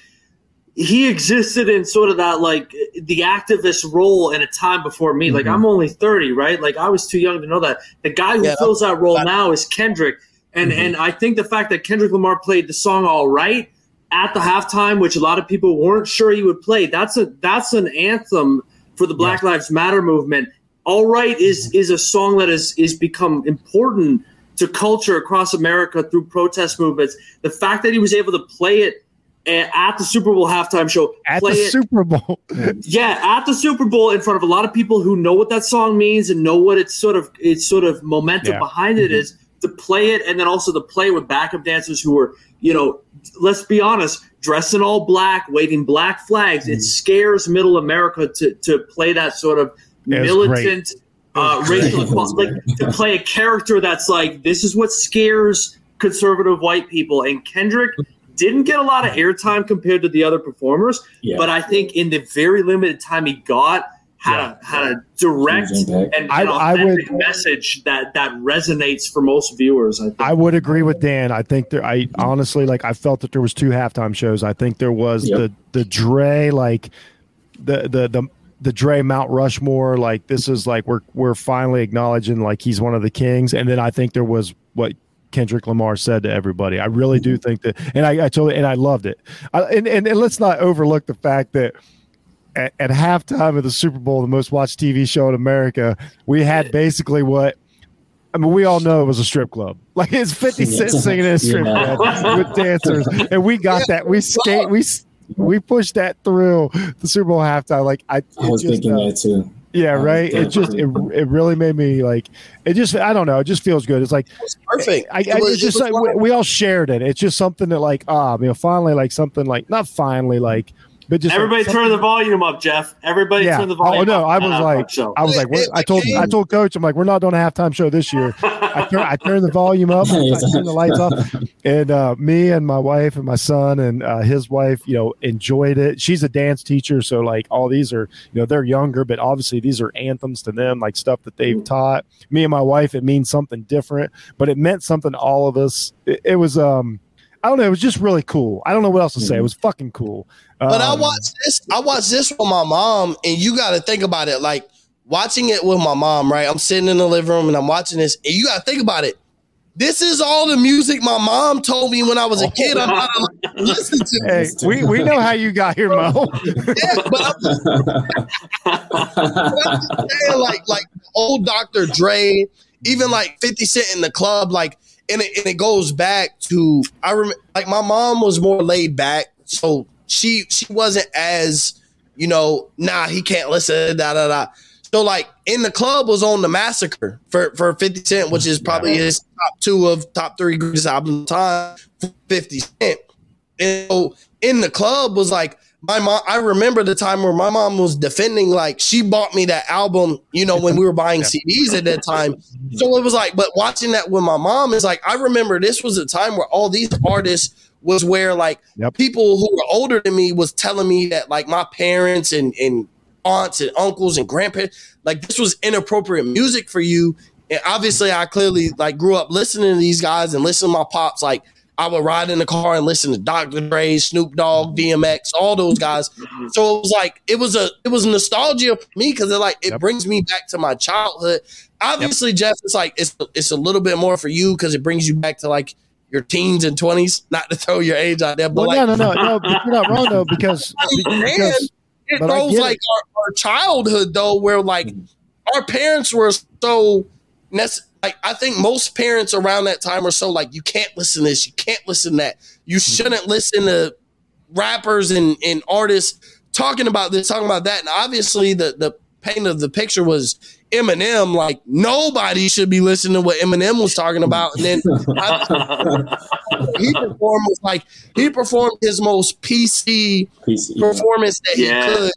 he existed in sort of that like the activist role in a time before me. Like mm-hmm. I'm only 30, right? Like I was too young to know that. The guy who Yeah. fills that role now is Kendrick. And mm-hmm. and I think the fact that Kendrick Lamar played the song All Right at the halftime, which a lot of people weren't sure he would play, that's a that's an anthem for the Black Lives Matter movement. All Right is mm-hmm. is a song that is is become important to culture across America through protest movements. The fact that he was able to play it eh, at the Super Bowl halftime show, at the it Super Bowl, *laughs* yeah, at the Super Bowl in front of a lot of people who know what that song means and know what its sort of its sort of momentum Yeah. behind it mm-hmm. is to play it and then also to play with backup dancers who were, you know, let's be honest, dressed in all black, waving black flags. It mm-hmm. scares middle America to to play that sort of militant uh, racial It was like to play a character that's like this is what scares conservative white people and Kendrick didn't get a lot of airtime compared to the other performers Yeah. but I think in the very limited time he got had a had a direct and, impact. and I- I would- authentic message that that resonates for most viewers. I think. I would agree with Dan. I think there. I honestly like. I felt that there was two halftime shows. I think there was Yep. the the Dre like the the the the Dre Mount Rushmore. Like this is like we're we're finally acknowledging like he's one of the kings. And then I think there was what Kendrick Lamar said to everybody. I really do mm-hmm. think that, and I, I totally and I loved it. I, and, and and let's not overlook the fact that. At, at halftime of the Super Bowl, the most watched TV show in America, we had basically what I mean, we all know it was a strip club. *laughs* Like it's 50 Cent singing in a *laughs* strip Yeah. club with dancers. And we got that. We skate, we we pushed that through the Super Bowl halftime. Like I, I was just, thinking uh, that too. yeah, Um, right. It just it, it really made me like it just I don't know. It just feels good. It's like It perfect. I, I It was- it's just it like we, we all shared it. It's just something that like ah, you know, finally like something like not finally like, but just Everybody something- turn the volume up, Jeff. Everybody yeah. turn the volume up. Oh no, up. I was like, show. I was like, I told, I told coach, I'm like, we're not doing a halftime show this year. I turn, I turned the volume up, I turned the lights off, and uh, me and my wife and my son and uh, his wife, you know, enjoyed it. She's a dance teacher, so like all these are, you know, they're younger, but obviously these are anthems to them, like stuff that they've taught. Me and my wife, it means something different, but it meant something to all of us. It, it was, um, I don't know, it was just really cool. I don't know what else to say. It was fucking cool. But I Um, watched this. I watched this with my mom, and you got to think about it. Like watching it with my mom, right? I'm sitting in the living room and I'm watching this, and you got to think about it. This is all the music my mom told me when I was a kid. I'm not allowed *laughs* to listen to. This. Hey, we, we know how you got here, Mo. Yeah, but I'm But I'm just *laughs* saying, like like old Dr. Dre, even like 50 Cent in the club, like and it, and it goes back to I remember like my mom was more laid back, so she she wasn't as you know, nah, he can't listen, da da da. So like in the club was on the massacre for for 50 Cent, which is probably his top two of top three greatest the time. 50 Cent. And so in the club was like my mom. I remember the time where my mom was defending, like she bought me that album, you know, when we were buying CDs at that time. So it was like, but watching that with my mom is like, I remember this was a time where all these artists was where like Yep. people who were older than me was telling me that like my parents and and aunts and uncles and grandparents, like this was inappropriate music for you. And obviously, I clearly like grew up listening to these guys and listening to my pops. Like I would ride in the car and listen to Dr. Dre, Snoop Dogg, mm-hmm. DMX, all those guys. Mm-hmm. So it was like it was a it was nostalgia for me because it like it Yep. brings me back to my childhood. Obviously, Jeff, it's like it's it's a little bit more for you because it brings you back to like your teens and twenties. Not to throw your age out there, but Well, like no, no, no, no. But you're not wrong though, *laughs* because, because it throws like our, our childhood though, where like mm-hmm. our parents were so nece- like I think most parents around that time are so like you can't listen to this, you can't listen to that, you mm-hmm. shouldn't listen to rappers and, and artists talking about this, talking about that. And obviously the the paint of the picture was Eminem, like nobody should be listening to what Eminem was talking about. And then *laughs* he performed was like he performed his most PC, PC. performance that Yeah. he could.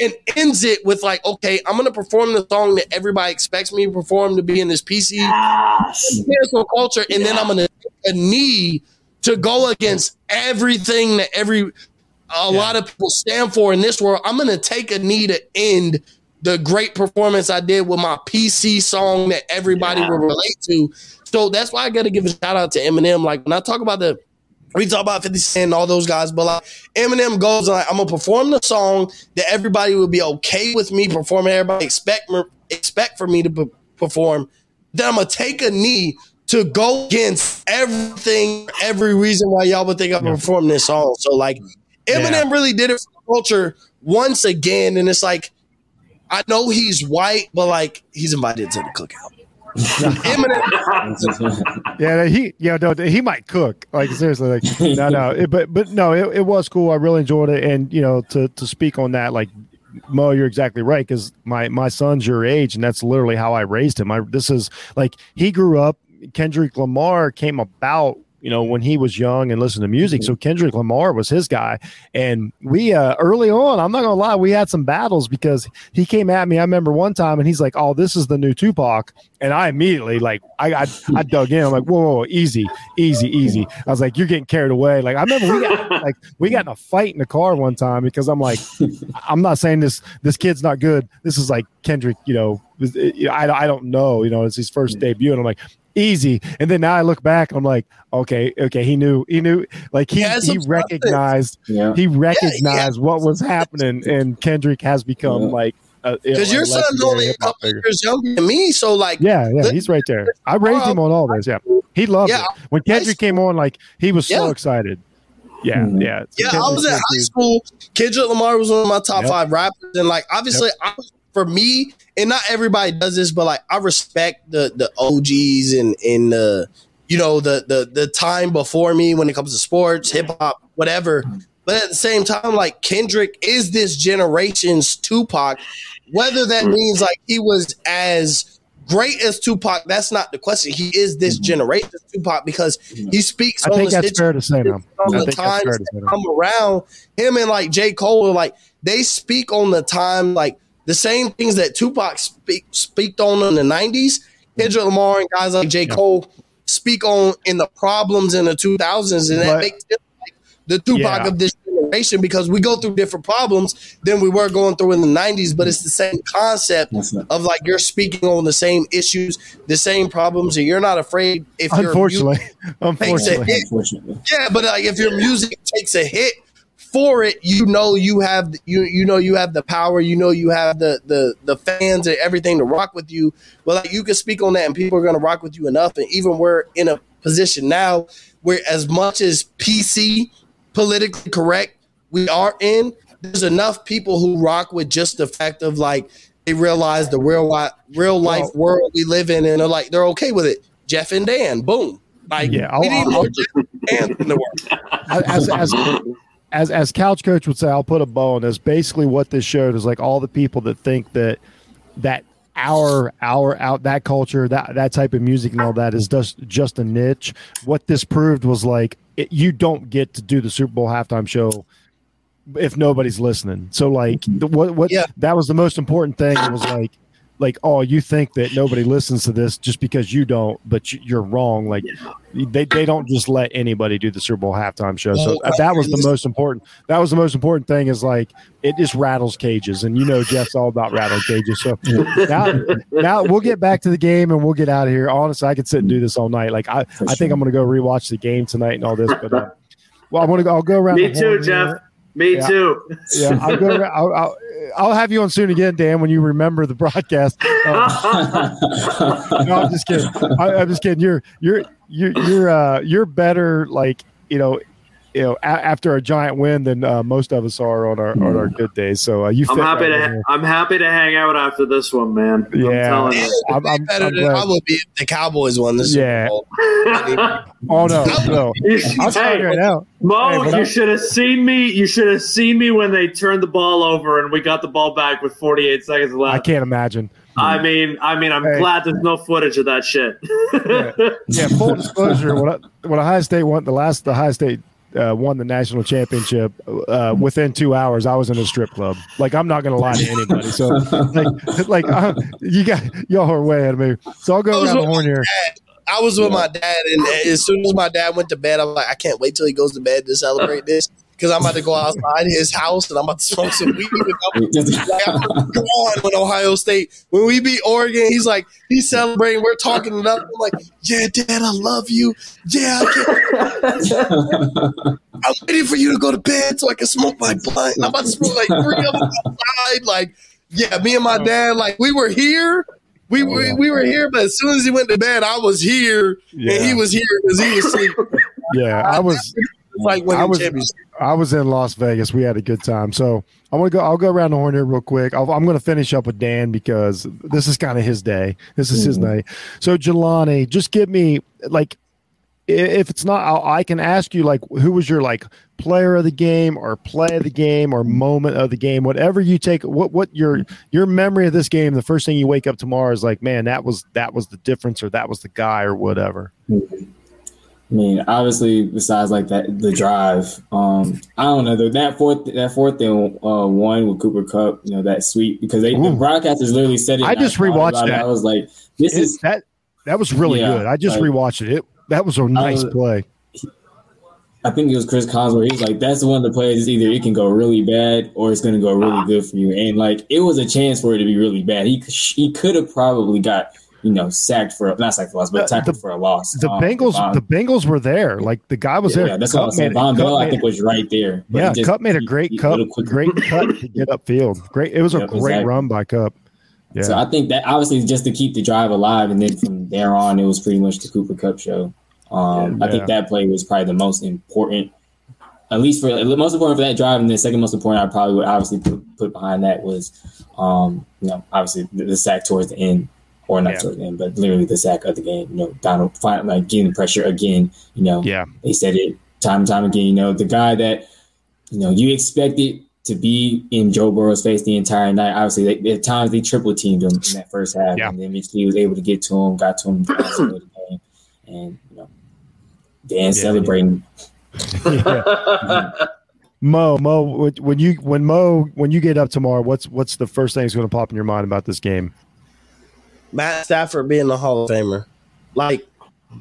And ends it with like, okay, I'm gonna perform the song that everybody expects me to perform to be in this PC Yes. cancel culture, and then I'm gonna take a knee to go against everything that every a lot of people stand for in this world. I'm gonna take a knee to end the great performance I did with my PC song that everybody Yeah. will relate to. So that's why I gotta give a shout out to Eminem. Like when I talk about the we talk about 50 Cent and all those guys, but like Eminem goes like, I'm gonna perform the song that everybody will be okay with me performing. Everybody expect me, expect for me to p- perform. Then I'm gonna take a knee to go against everything, every reason why y'all would think I'm Yeah. performing this song. So like Eminem Yeah. really did it for the culture once again, and it's like I know he's white, but like he's invited to the cookout. Yeah, he yeah no, he might cook. Like seriously like no no. It, but but no it, it was cool. I really enjoyed it. And you know to to speak on that like Mo you're exactly right because my my son's your age and that's literally how I raised him. I this is like he grew up Kendrick Lamar came about you know when he was young and listened to music so Kendrick Lamar was his guy and we uh early on I'm not gonna lie we had some battles because he came at me I remember one time and he's like oh this is the new Tupac and I immediately like I I, I dug in. I'm like, whoa, whoa, whoa, easy, easy, easy. I was like, you're getting carried away. Like I remember we got *laughs* like we got in a fight in the car one time because I'm like, *laughs* I'm not saying this this kid's not good. This is like Kendrick, you know, I I don't know, you know, it's his first debut, and I'm like. Easy, and then now I look back. I'm like, okay, okay. He knew, he knew, like he He has he some substance. recognized, yeah. he recognized what was happening, and Kendrick has become Yeah. like, a, you know, because your son's only a couple years younger than me, so like Yeah, yeah, he's right there. I raised him on all this. Yeah, he loved Yeah, it when Kendrick came on. Like he was so excited. Yeah, Mhm. yeah, Yeah, I was in good, high dude. school. Kendrick Lamar was one of my top Yep. five rappers, and like obviously, I was, for me, and not everybody does this, but like I respect the the OGs and and the you know the the the time before me when it comes to sports, hip hop, whatever. Mm-hmm. But at the same time, like Kendrick is this generation's Tupac. Whether that mm. means like he was as great as Tupac, that's not the question. He is this mm-hmm. generation's Tupac because mm-hmm. he speaks I on think the that's fair to say now. the times that come around him and like J. Cole like they speak on the time like the same things that Tupac speak speaked on in the nineties. Kendrick mm-hmm. Lamar and guys like J. Cole speak on in the problems in the two thousands, and that But- makes like the Tupac Yeah. of this generation because we go through different problems than we were going through in the nineties. But it's the same concept not- of like you're speaking on the same issues, the same problems, and you're not afraid if you're Unfortunately, *laughs* unfortunately. Unfortunately. yeah, but like if your music takes a hit for it, you know you have you you know you have the power, you know you have the the the fans and everything to rock with you. Well, like you can speak on that, and people are gonna rock with you enough. And even we're in a position now where as much as PC politically correct we are in, there's enough people who rock with just the fact of like they realize the real life real life world we live in, and they're like they're okay with it. Jeff and Dan, boom. Like Yeah, I'll- we oh, need I'll- more Jeff and Dan in the world. *laughs* as as as as couch coach would say, I'll put a bow on this. Basically, what this showed is like all the people that think that that our our out that culture that that type of music and all that is just just a niche. What this proved was like it, you don't get to do the Super Bowl halftime show if nobody's listening. So like the, what what Yeah. that was the most important thing. It was like like oh you think that nobody listens to this just because you don't, but you, you're wrong. Like they, they don't just let anybody do the Super Bowl halftime show. So Oh, that was the most important. That was the most important thing. Is like it just rattles cages, and you know Jeff's all about rattling cages. So now, now we'll get back to the game and we'll get out of here. Honestly, I could sit and do this all night. Like I, For I think. I'm going to go rewatch the game tonight and all this. But uh, well, I'm going to go. I'll go around. Me the too, horn Jeff. Me Yeah. too. Yeah, I'll go. I'll, I'll, I'll have you on soon again, Dan, when you remember the broadcast. Uh, *laughs* no, I'm just kidding. I, I'm just kidding. You're you're you're you're uh you're better. Like you know, you know a- after a giant win than uh, most of us are on our on our good days. So uh, you. I'm happy right to ha- I'm happy to hang out after this one, man. Yeah. I'm telling you. *laughs* I'm, I'm, better I'm than glad. I would be if the Cowboys won this Yeah. Super *laughs* Oh no, no. *laughs* You- I'll tell hey, you right now. Mo, Hey, you should have seen me. You should have seen me when they turned the ball over and we got the ball back with 48 seconds left. I can't imagine. I, mean, I mean, I'm Hey. glad there's no footage of that shit. Yeah, full disclosure. When, I, when Ohio State won the last, the Ohio State uh, won the national championship. Uh, within two hours, I was in a strip club. Like I'm not going to lie to anybody. So like, *laughs* like uh, you got y'all are way ahead of me. So I'll go around the horn here. I was with my dad, and as soon as my dad went to bed, I'm like, I can't wait till he goes to bed to celebrate this because I'm about to go outside his house and I'm about to smoke some weed. Like, I'm gone when Ohio State when we beat Oregon. He's like, he's celebrating. We're talking it up. I'm like, yeah, Dad, I love you. Yeah, I can't. *laughs* I'm waiting for you to go to bed so I can smoke my blunt. I'm about to smoke like three of them outside. Like, yeah, me and my oh. dad, like, we were here. We, oh, we, we were here, but as soon as he went to bed, I was here, Yeah. and he was here because he was sleeping. Yeah, I was. like I winning was championship. I was in Las Vegas. We had a good time. So I'm gonna go. I'll go around the horn here real quick. I'll, I'm gonna finish up with Dan because this is kind of his day. This is his mm-hmm. night. So Jelani, just give me like, if it's not, I'll, I can ask you like, who was your like player of the game or play of the game or moment of the game, whatever you take. What what your your memory of this game? The first thing you wake up tomorrow is like, man, that was that was the difference or that was the guy or whatever. Mm-hmm. I mean, obviously, besides like that, the drive. Um, I don't know that fourth that fourth and uh, one with Cooper Kupp. You know that sweet because they the Ooh. broadcasters literally said it. I just thought rewatched that. I was like, this It- is. that that was really Yeah, good. I just like- rewatched it. It that was a nice was- play. I think it was Chris Collinsworth. He was like, "That's one of the plays. Either it can go really bad or it's going to go really good for you." And like, it was a chance for it to be really bad. He he could have probably got you know sacked for a not sacked for a loss, but Uh, tackled the- for a loss. The Um, Bengals, Von- the Bengals were there. Like the guy was yeah, there. yeah, that's what I was saying. Vonn Bell, I think, was right there. yeah, just- Kupp made a great he- great *laughs* cut to get upfield. Great, it was a great exactly. run by Kupp. Yeah, So I think that obviously just to keep the drive alive, and then from there on, it was pretty much the Cooper Kupp show. Um, I Yeah. think that play was probably the most important, at least for the most important for that drive, and the second most important I probably would obviously put, put behind that was, um, you know, obviously the, the sack towards the end, or not Yeah. towards the end, but literally the sack of the game. You know, Donald fin- like getting the pressure again. You know, yeah, they said it time and time again. You know, the guy that you know you expected to be in Joe Burrow's face the entire night. Obviously, they, at times they triple teamed him in that first half, Yeah. and then eventually he was able to get to him, got to him, *coughs* the of the game, and you know, Dan celebrating. *laughs* Mo, Mo, when- when you when Mo when you get up tomorrow, what's what's the first thing that's going to pop in your mind about this game? Matt Stafford being a Hall of Famer. Like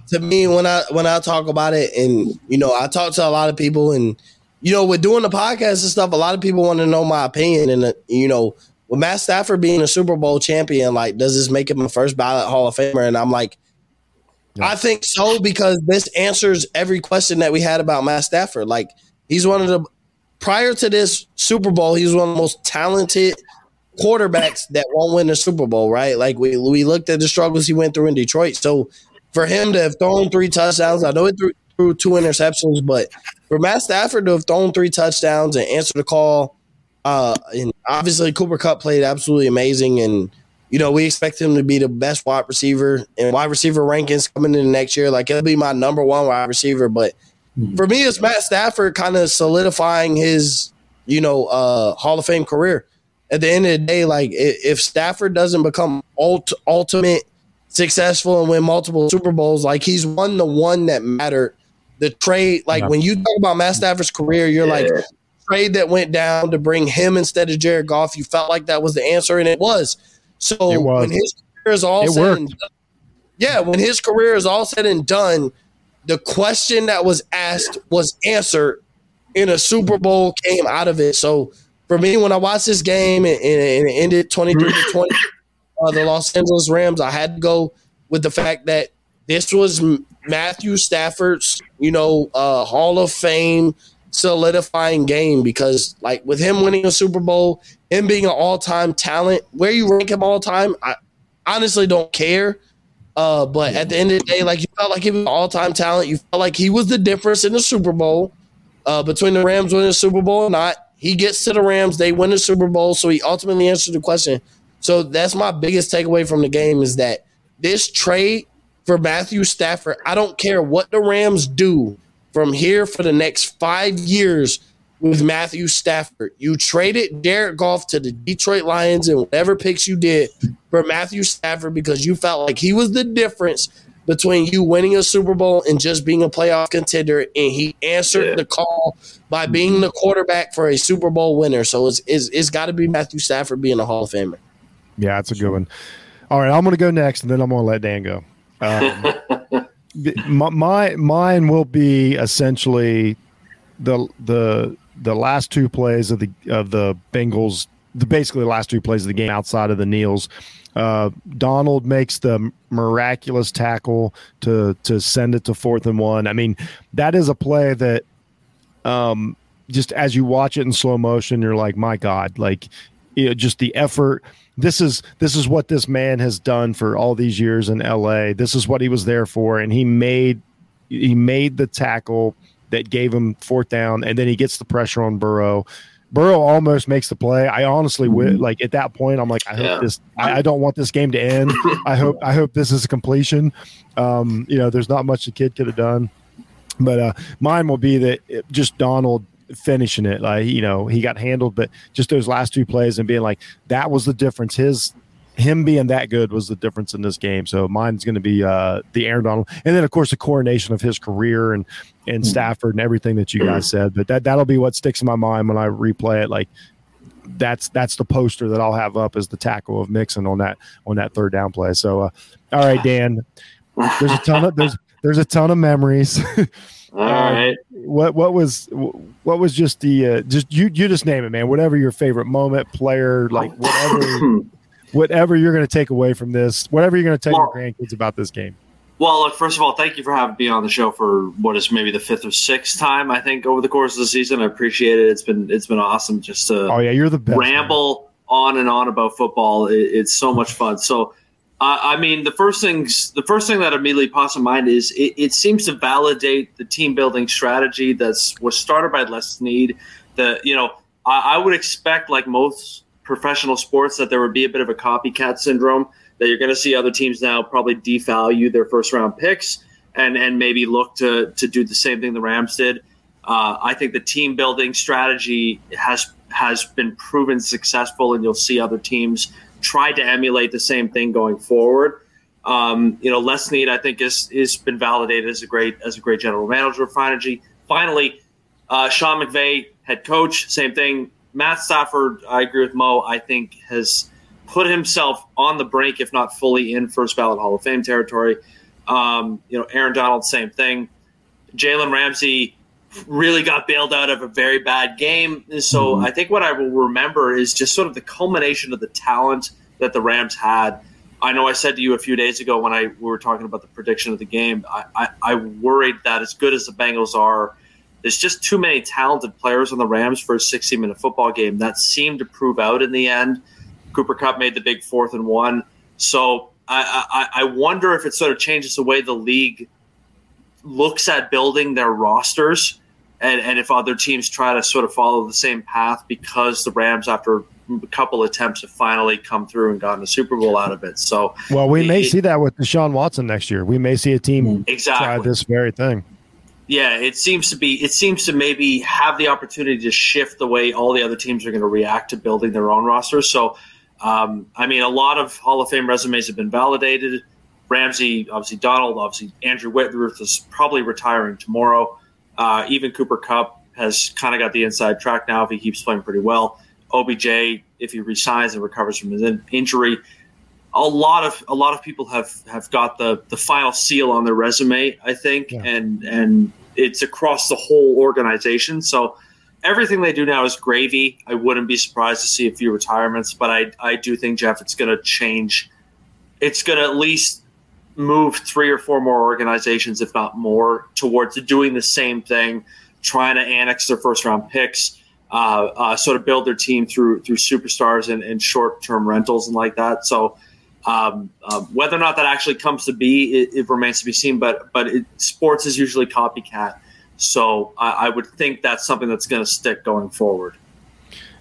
to me, when I when I talk about it, and you know, I talk to a lot of people, and you know, with doing the podcast and stuff, a lot of people want to know my opinion, and uh, you know, with Matt Stafford being a Super Bowl champion, like, does this make him a first ballot Hall of Famer? And I'm like. I think so because this answers every question that we had about Matt Stafford. Like he's one of the prior to this Super Bowl, he was one of the most talented quarterbacks that won't win the Super Bowl, right? Like we we looked at the struggles he went through in Detroit. So for him to have thrown three touchdowns, I know he threw, threw two interceptions, but for Matt Stafford to have thrown three touchdowns and answer the call, uh, and obviously Cooper Kupp played absolutely amazing, and you know we expect him to be the best wide receiver and wide receiver rankings coming in the next year. Like he'll be my number one wide receiver, but for me, it's Matt Stafford kind of solidifying his, you know, uh, Hall of Fame career. At the end of the day, like if Stafford doesn't become ult- ultimate successful and win multiple Super Bowls, like he's won the one that mattered. The trade, like Yeah. when you talk about Matt Stafford's career, you're like trade that went down to bring him instead of Jared Goff. You felt like that was the answer, and it was. So It was. when his career is all It said worked. and done, yeah, when his career is all said and done, the question that was asked was answered in a Super Bowl came out of it. So for me, when I watched this game and, and it ended 23 to 20, *laughs* uh, the Los Angeles Rams, I had to go with the fact that this was Matthew Stafford's, you know, uh, Hall of Fame solidifying game because, like, with him winning a Super Bowl, him being an all time talent, where you rank him all time, I honestly don't care. Uh, but at the end of the day, like you felt like he was an all time talent. You felt like he was the difference in the Super Bowl. uh, between the Rams winning the Super Bowl or not. He gets to the Rams, they win the Super Bowl, so he ultimately answered the question. So that's my biggest takeaway from the game is that this trade for Matthew Stafford, I don't care what the Rams do from here for the next five years with Matthew Stafford. You traded Jared Goff to the Detroit Lions and whatever picks you did for Matthew Stafford because you felt like he was the difference between you winning a Super Bowl and just being a playoff contender. And he answered Yeah. the call by being the quarterback for a Super Bowl winner. So it's, it's, it's got to be Matthew Stafford being a Hall of Famer. Yeah, that's a good one. All right, I'm going to go next, and then I'm going to let Dan go. Um, *laughs* my, my mine will be essentially the the the last two plays of the of the Bengals. The basically the last two plays of the game outside of the kneels. Uh, Donald makes the miraculous tackle to to send it to fourth and one. I mean, that is a play that um, just as you watch it in slow motion, you're like, my God, like you know, just the effort. This is this is what this man has done for all these years in LA. This is what he was there for, and he made he made the tackle that gave him fourth down, and then he gets the pressure on Burrow. Burrow almost makes the play. I honestly would like at that point. I'm like, I hope Yeah. this. I, I don't want this game to end. *laughs* I hope. I hope this is a completion. Um, you know, there's not much the kid could have done, but uh, mine will be that it, just Donald finishing it. Like you know, he got handled, but just those last two plays and being like, that was the difference. His him being that good was the difference in this game. So mine's going to be uh, the Aaron Donald, and then of course the coronation of his career and and Stafford and everything that you guys *clears throat* said. But that that'll be what sticks in my mind when I replay it. Like that's that's the poster that I'll have up as the tackle of Mixon on that on that third down play. So uh, all right, Dan, there's a ton of there's there's a ton of memories. *laughs* All right. what what was what was just the uh, just you you just name it, man. Whatever your favorite moment, player, like whatever *clears throat* whatever you're going to take away from this, whatever you're going to tell your grandkids about this game. Well, look, first of all, thank you for having me on the show for what is maybe the fifth or sixth time I think over the course of the season. I appreciate it. It's been it's been awesome just to Oh yeah, you're the best. man. ramble on and on about football. It, it's so much fun. So, I mean, the first things the first thing that immediately pops in mind is it, it seems to validate the team building strategy that's was started by Les Snead. The you know I, I would expect like most professional sports that there would be a bit of a copycat syndrome that you're going to see other teams now probably devalue their first round picks and and maybe look to to do the same thing the Rams did. Uh, I think the team building strategy has has been proven successful, and you'll see other teams try to emulate the same thing going forward. Um, you know, Les Snead, I think, is is been validated as a great as a great general manager Finally, finally, uh, Sean McVay, head coach, same thing. Matt Stafford, I agree with Mo. I think has put himself on the brink, if not fully in first ballot Hall of Fame territory. Um, you know, Aaron Donald, same thing. Jalen Ramsey really got bailed out of a very bad game. So I think what I will remember is just sort of the culmination of the talent that the Rams had. I know I said to you a few days ago when I we were talking about the prediction of the game, I, I, I worried that as good as the Bengals are, there's just too many talented players on the Rams for a 60 minute football game. That seemed to prove out in the end. Cooper Kupp made the big fourth and one. So I, I, I wonder if it sort of changes the way the league looks at building their rosters and, and if other teams try to sort of follow the same path because the Rams, after a couple attempts, have finally come through and gotten a Super Bowl out of it. So Well, we may it- see that with Deshaun Watson next year. We may see a team exactly. try this very thing. Yeah, it seems to be. It seems to maybe have the opportunity to shift the way all the other teams are going to react to building their own rosters. So, um, I mean, a lot of Hall of Fame resumes have been validated. Ramsey, obviously Donald, obviously Andrew Whitworth is probably retiring tomorrow. Uh, even Cooper Kupp has kind of got the inside track now if he keeps playing pretty well. OBJ, if he resigns and recovers from his in- injury, a lot of a lot of people have have got the the final seal on their resume i think Yeah. and and it's across the whole organization. So everything they do now is gravy. I wouldn't be surprised to see a few retirements but i i do think jeff it's going to change. It's going to at least move three or four more organizations if not more towards doing the same thing trying to annex their first round picks uh, uh, sort of build their team through through superstars and, and short term rentals and like that. So um, um, whether or not that actually comes to be, it, it remains to be seen. But but it, sports is usually copycat, So I, I would think that's something that's going to stick going forward.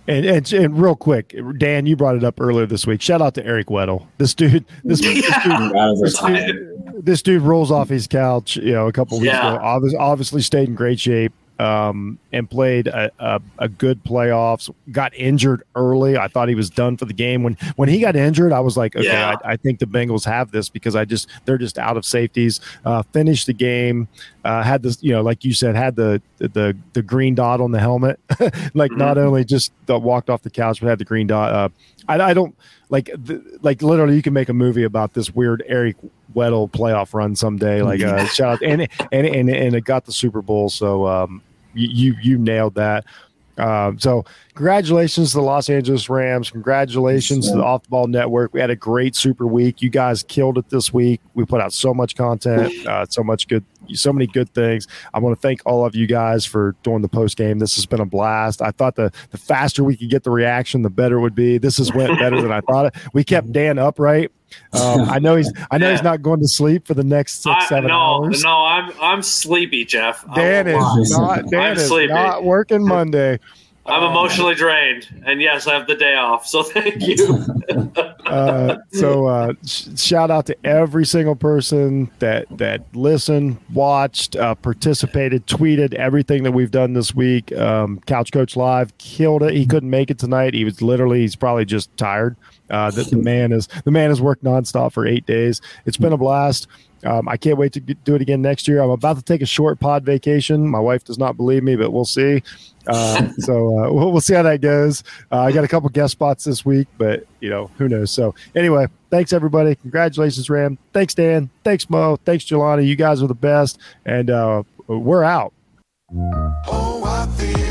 And, and and real quick, Dan, you brought it up earlier this week. Shout out to Eric Weddle. This dude, this, *laughs* this dude, this dude, this dude rolls off his couch, you know, a couple weeks Yeah. ago. Obviously, obviously stayed in great shape um, and played a, a, a good playoffs. Got injured early. I thought he was done for the game. When when he got injured, I was like, okay, Yeah. I, I think the Bengals have this because I just they're just out of safeties. Uh, finished the game. Uh, had this, you know, like you said, had the the the green dot on the helmet. *laughs* like not only just uh, walked off the couch, but had the green dot. Uh, I, I don't like the, like literally you can make a movie about this weird Eric Weddle playoff run someday. Like uh, *laughs* shout out and and and and it got the Super Bowl. So um, you you, nailed that. Um, so congratulations to the Los Angeles Rams. Congratulations to the Off the Ball Network. We had a great Super Week. You guys killed it this week. We put out so much content, uh, so much good, so many good things. I want to thank all of you guys for doing the post game. This has been a blast. I thought the the faster we could get the reaction, the better it would be. This has went better than I thought. It. We kept Dan upright. Um, I know he's I know he's not going to sleep for the next six I, seven no, hours. no, I'm I'm sleepy, Jeff. Dan is not Dan I'm is sleepy. not working Monday. I'm emotionally drained, and yes, I have the day off. So *laughs* thank you. *laughs* uh, so uh, sh- shout out to every single person that that listened, watched, uh, participated, tweeted everything that we've done this week. Um, Couch Coach Live killed it. He couldn't make it tonight. He was literally he's probably just tired. Uh, the, the man is the man has worked nonstop for eight days. It's been a blast. Um, I can't wait to do it again next year. I'm about to take a short pod vacation. My wife does not believe me, but we'll see. Uh, so uh, we'll, we'll see how that goes. Uh, I got a couple guest spots this week, but you know who knows. So anyway, thanks everybody. Congratulations, Ram. Thanks Dan. Thanks Mo. Thanks Jelani. You guys are the best, and uh, we're out. Oh,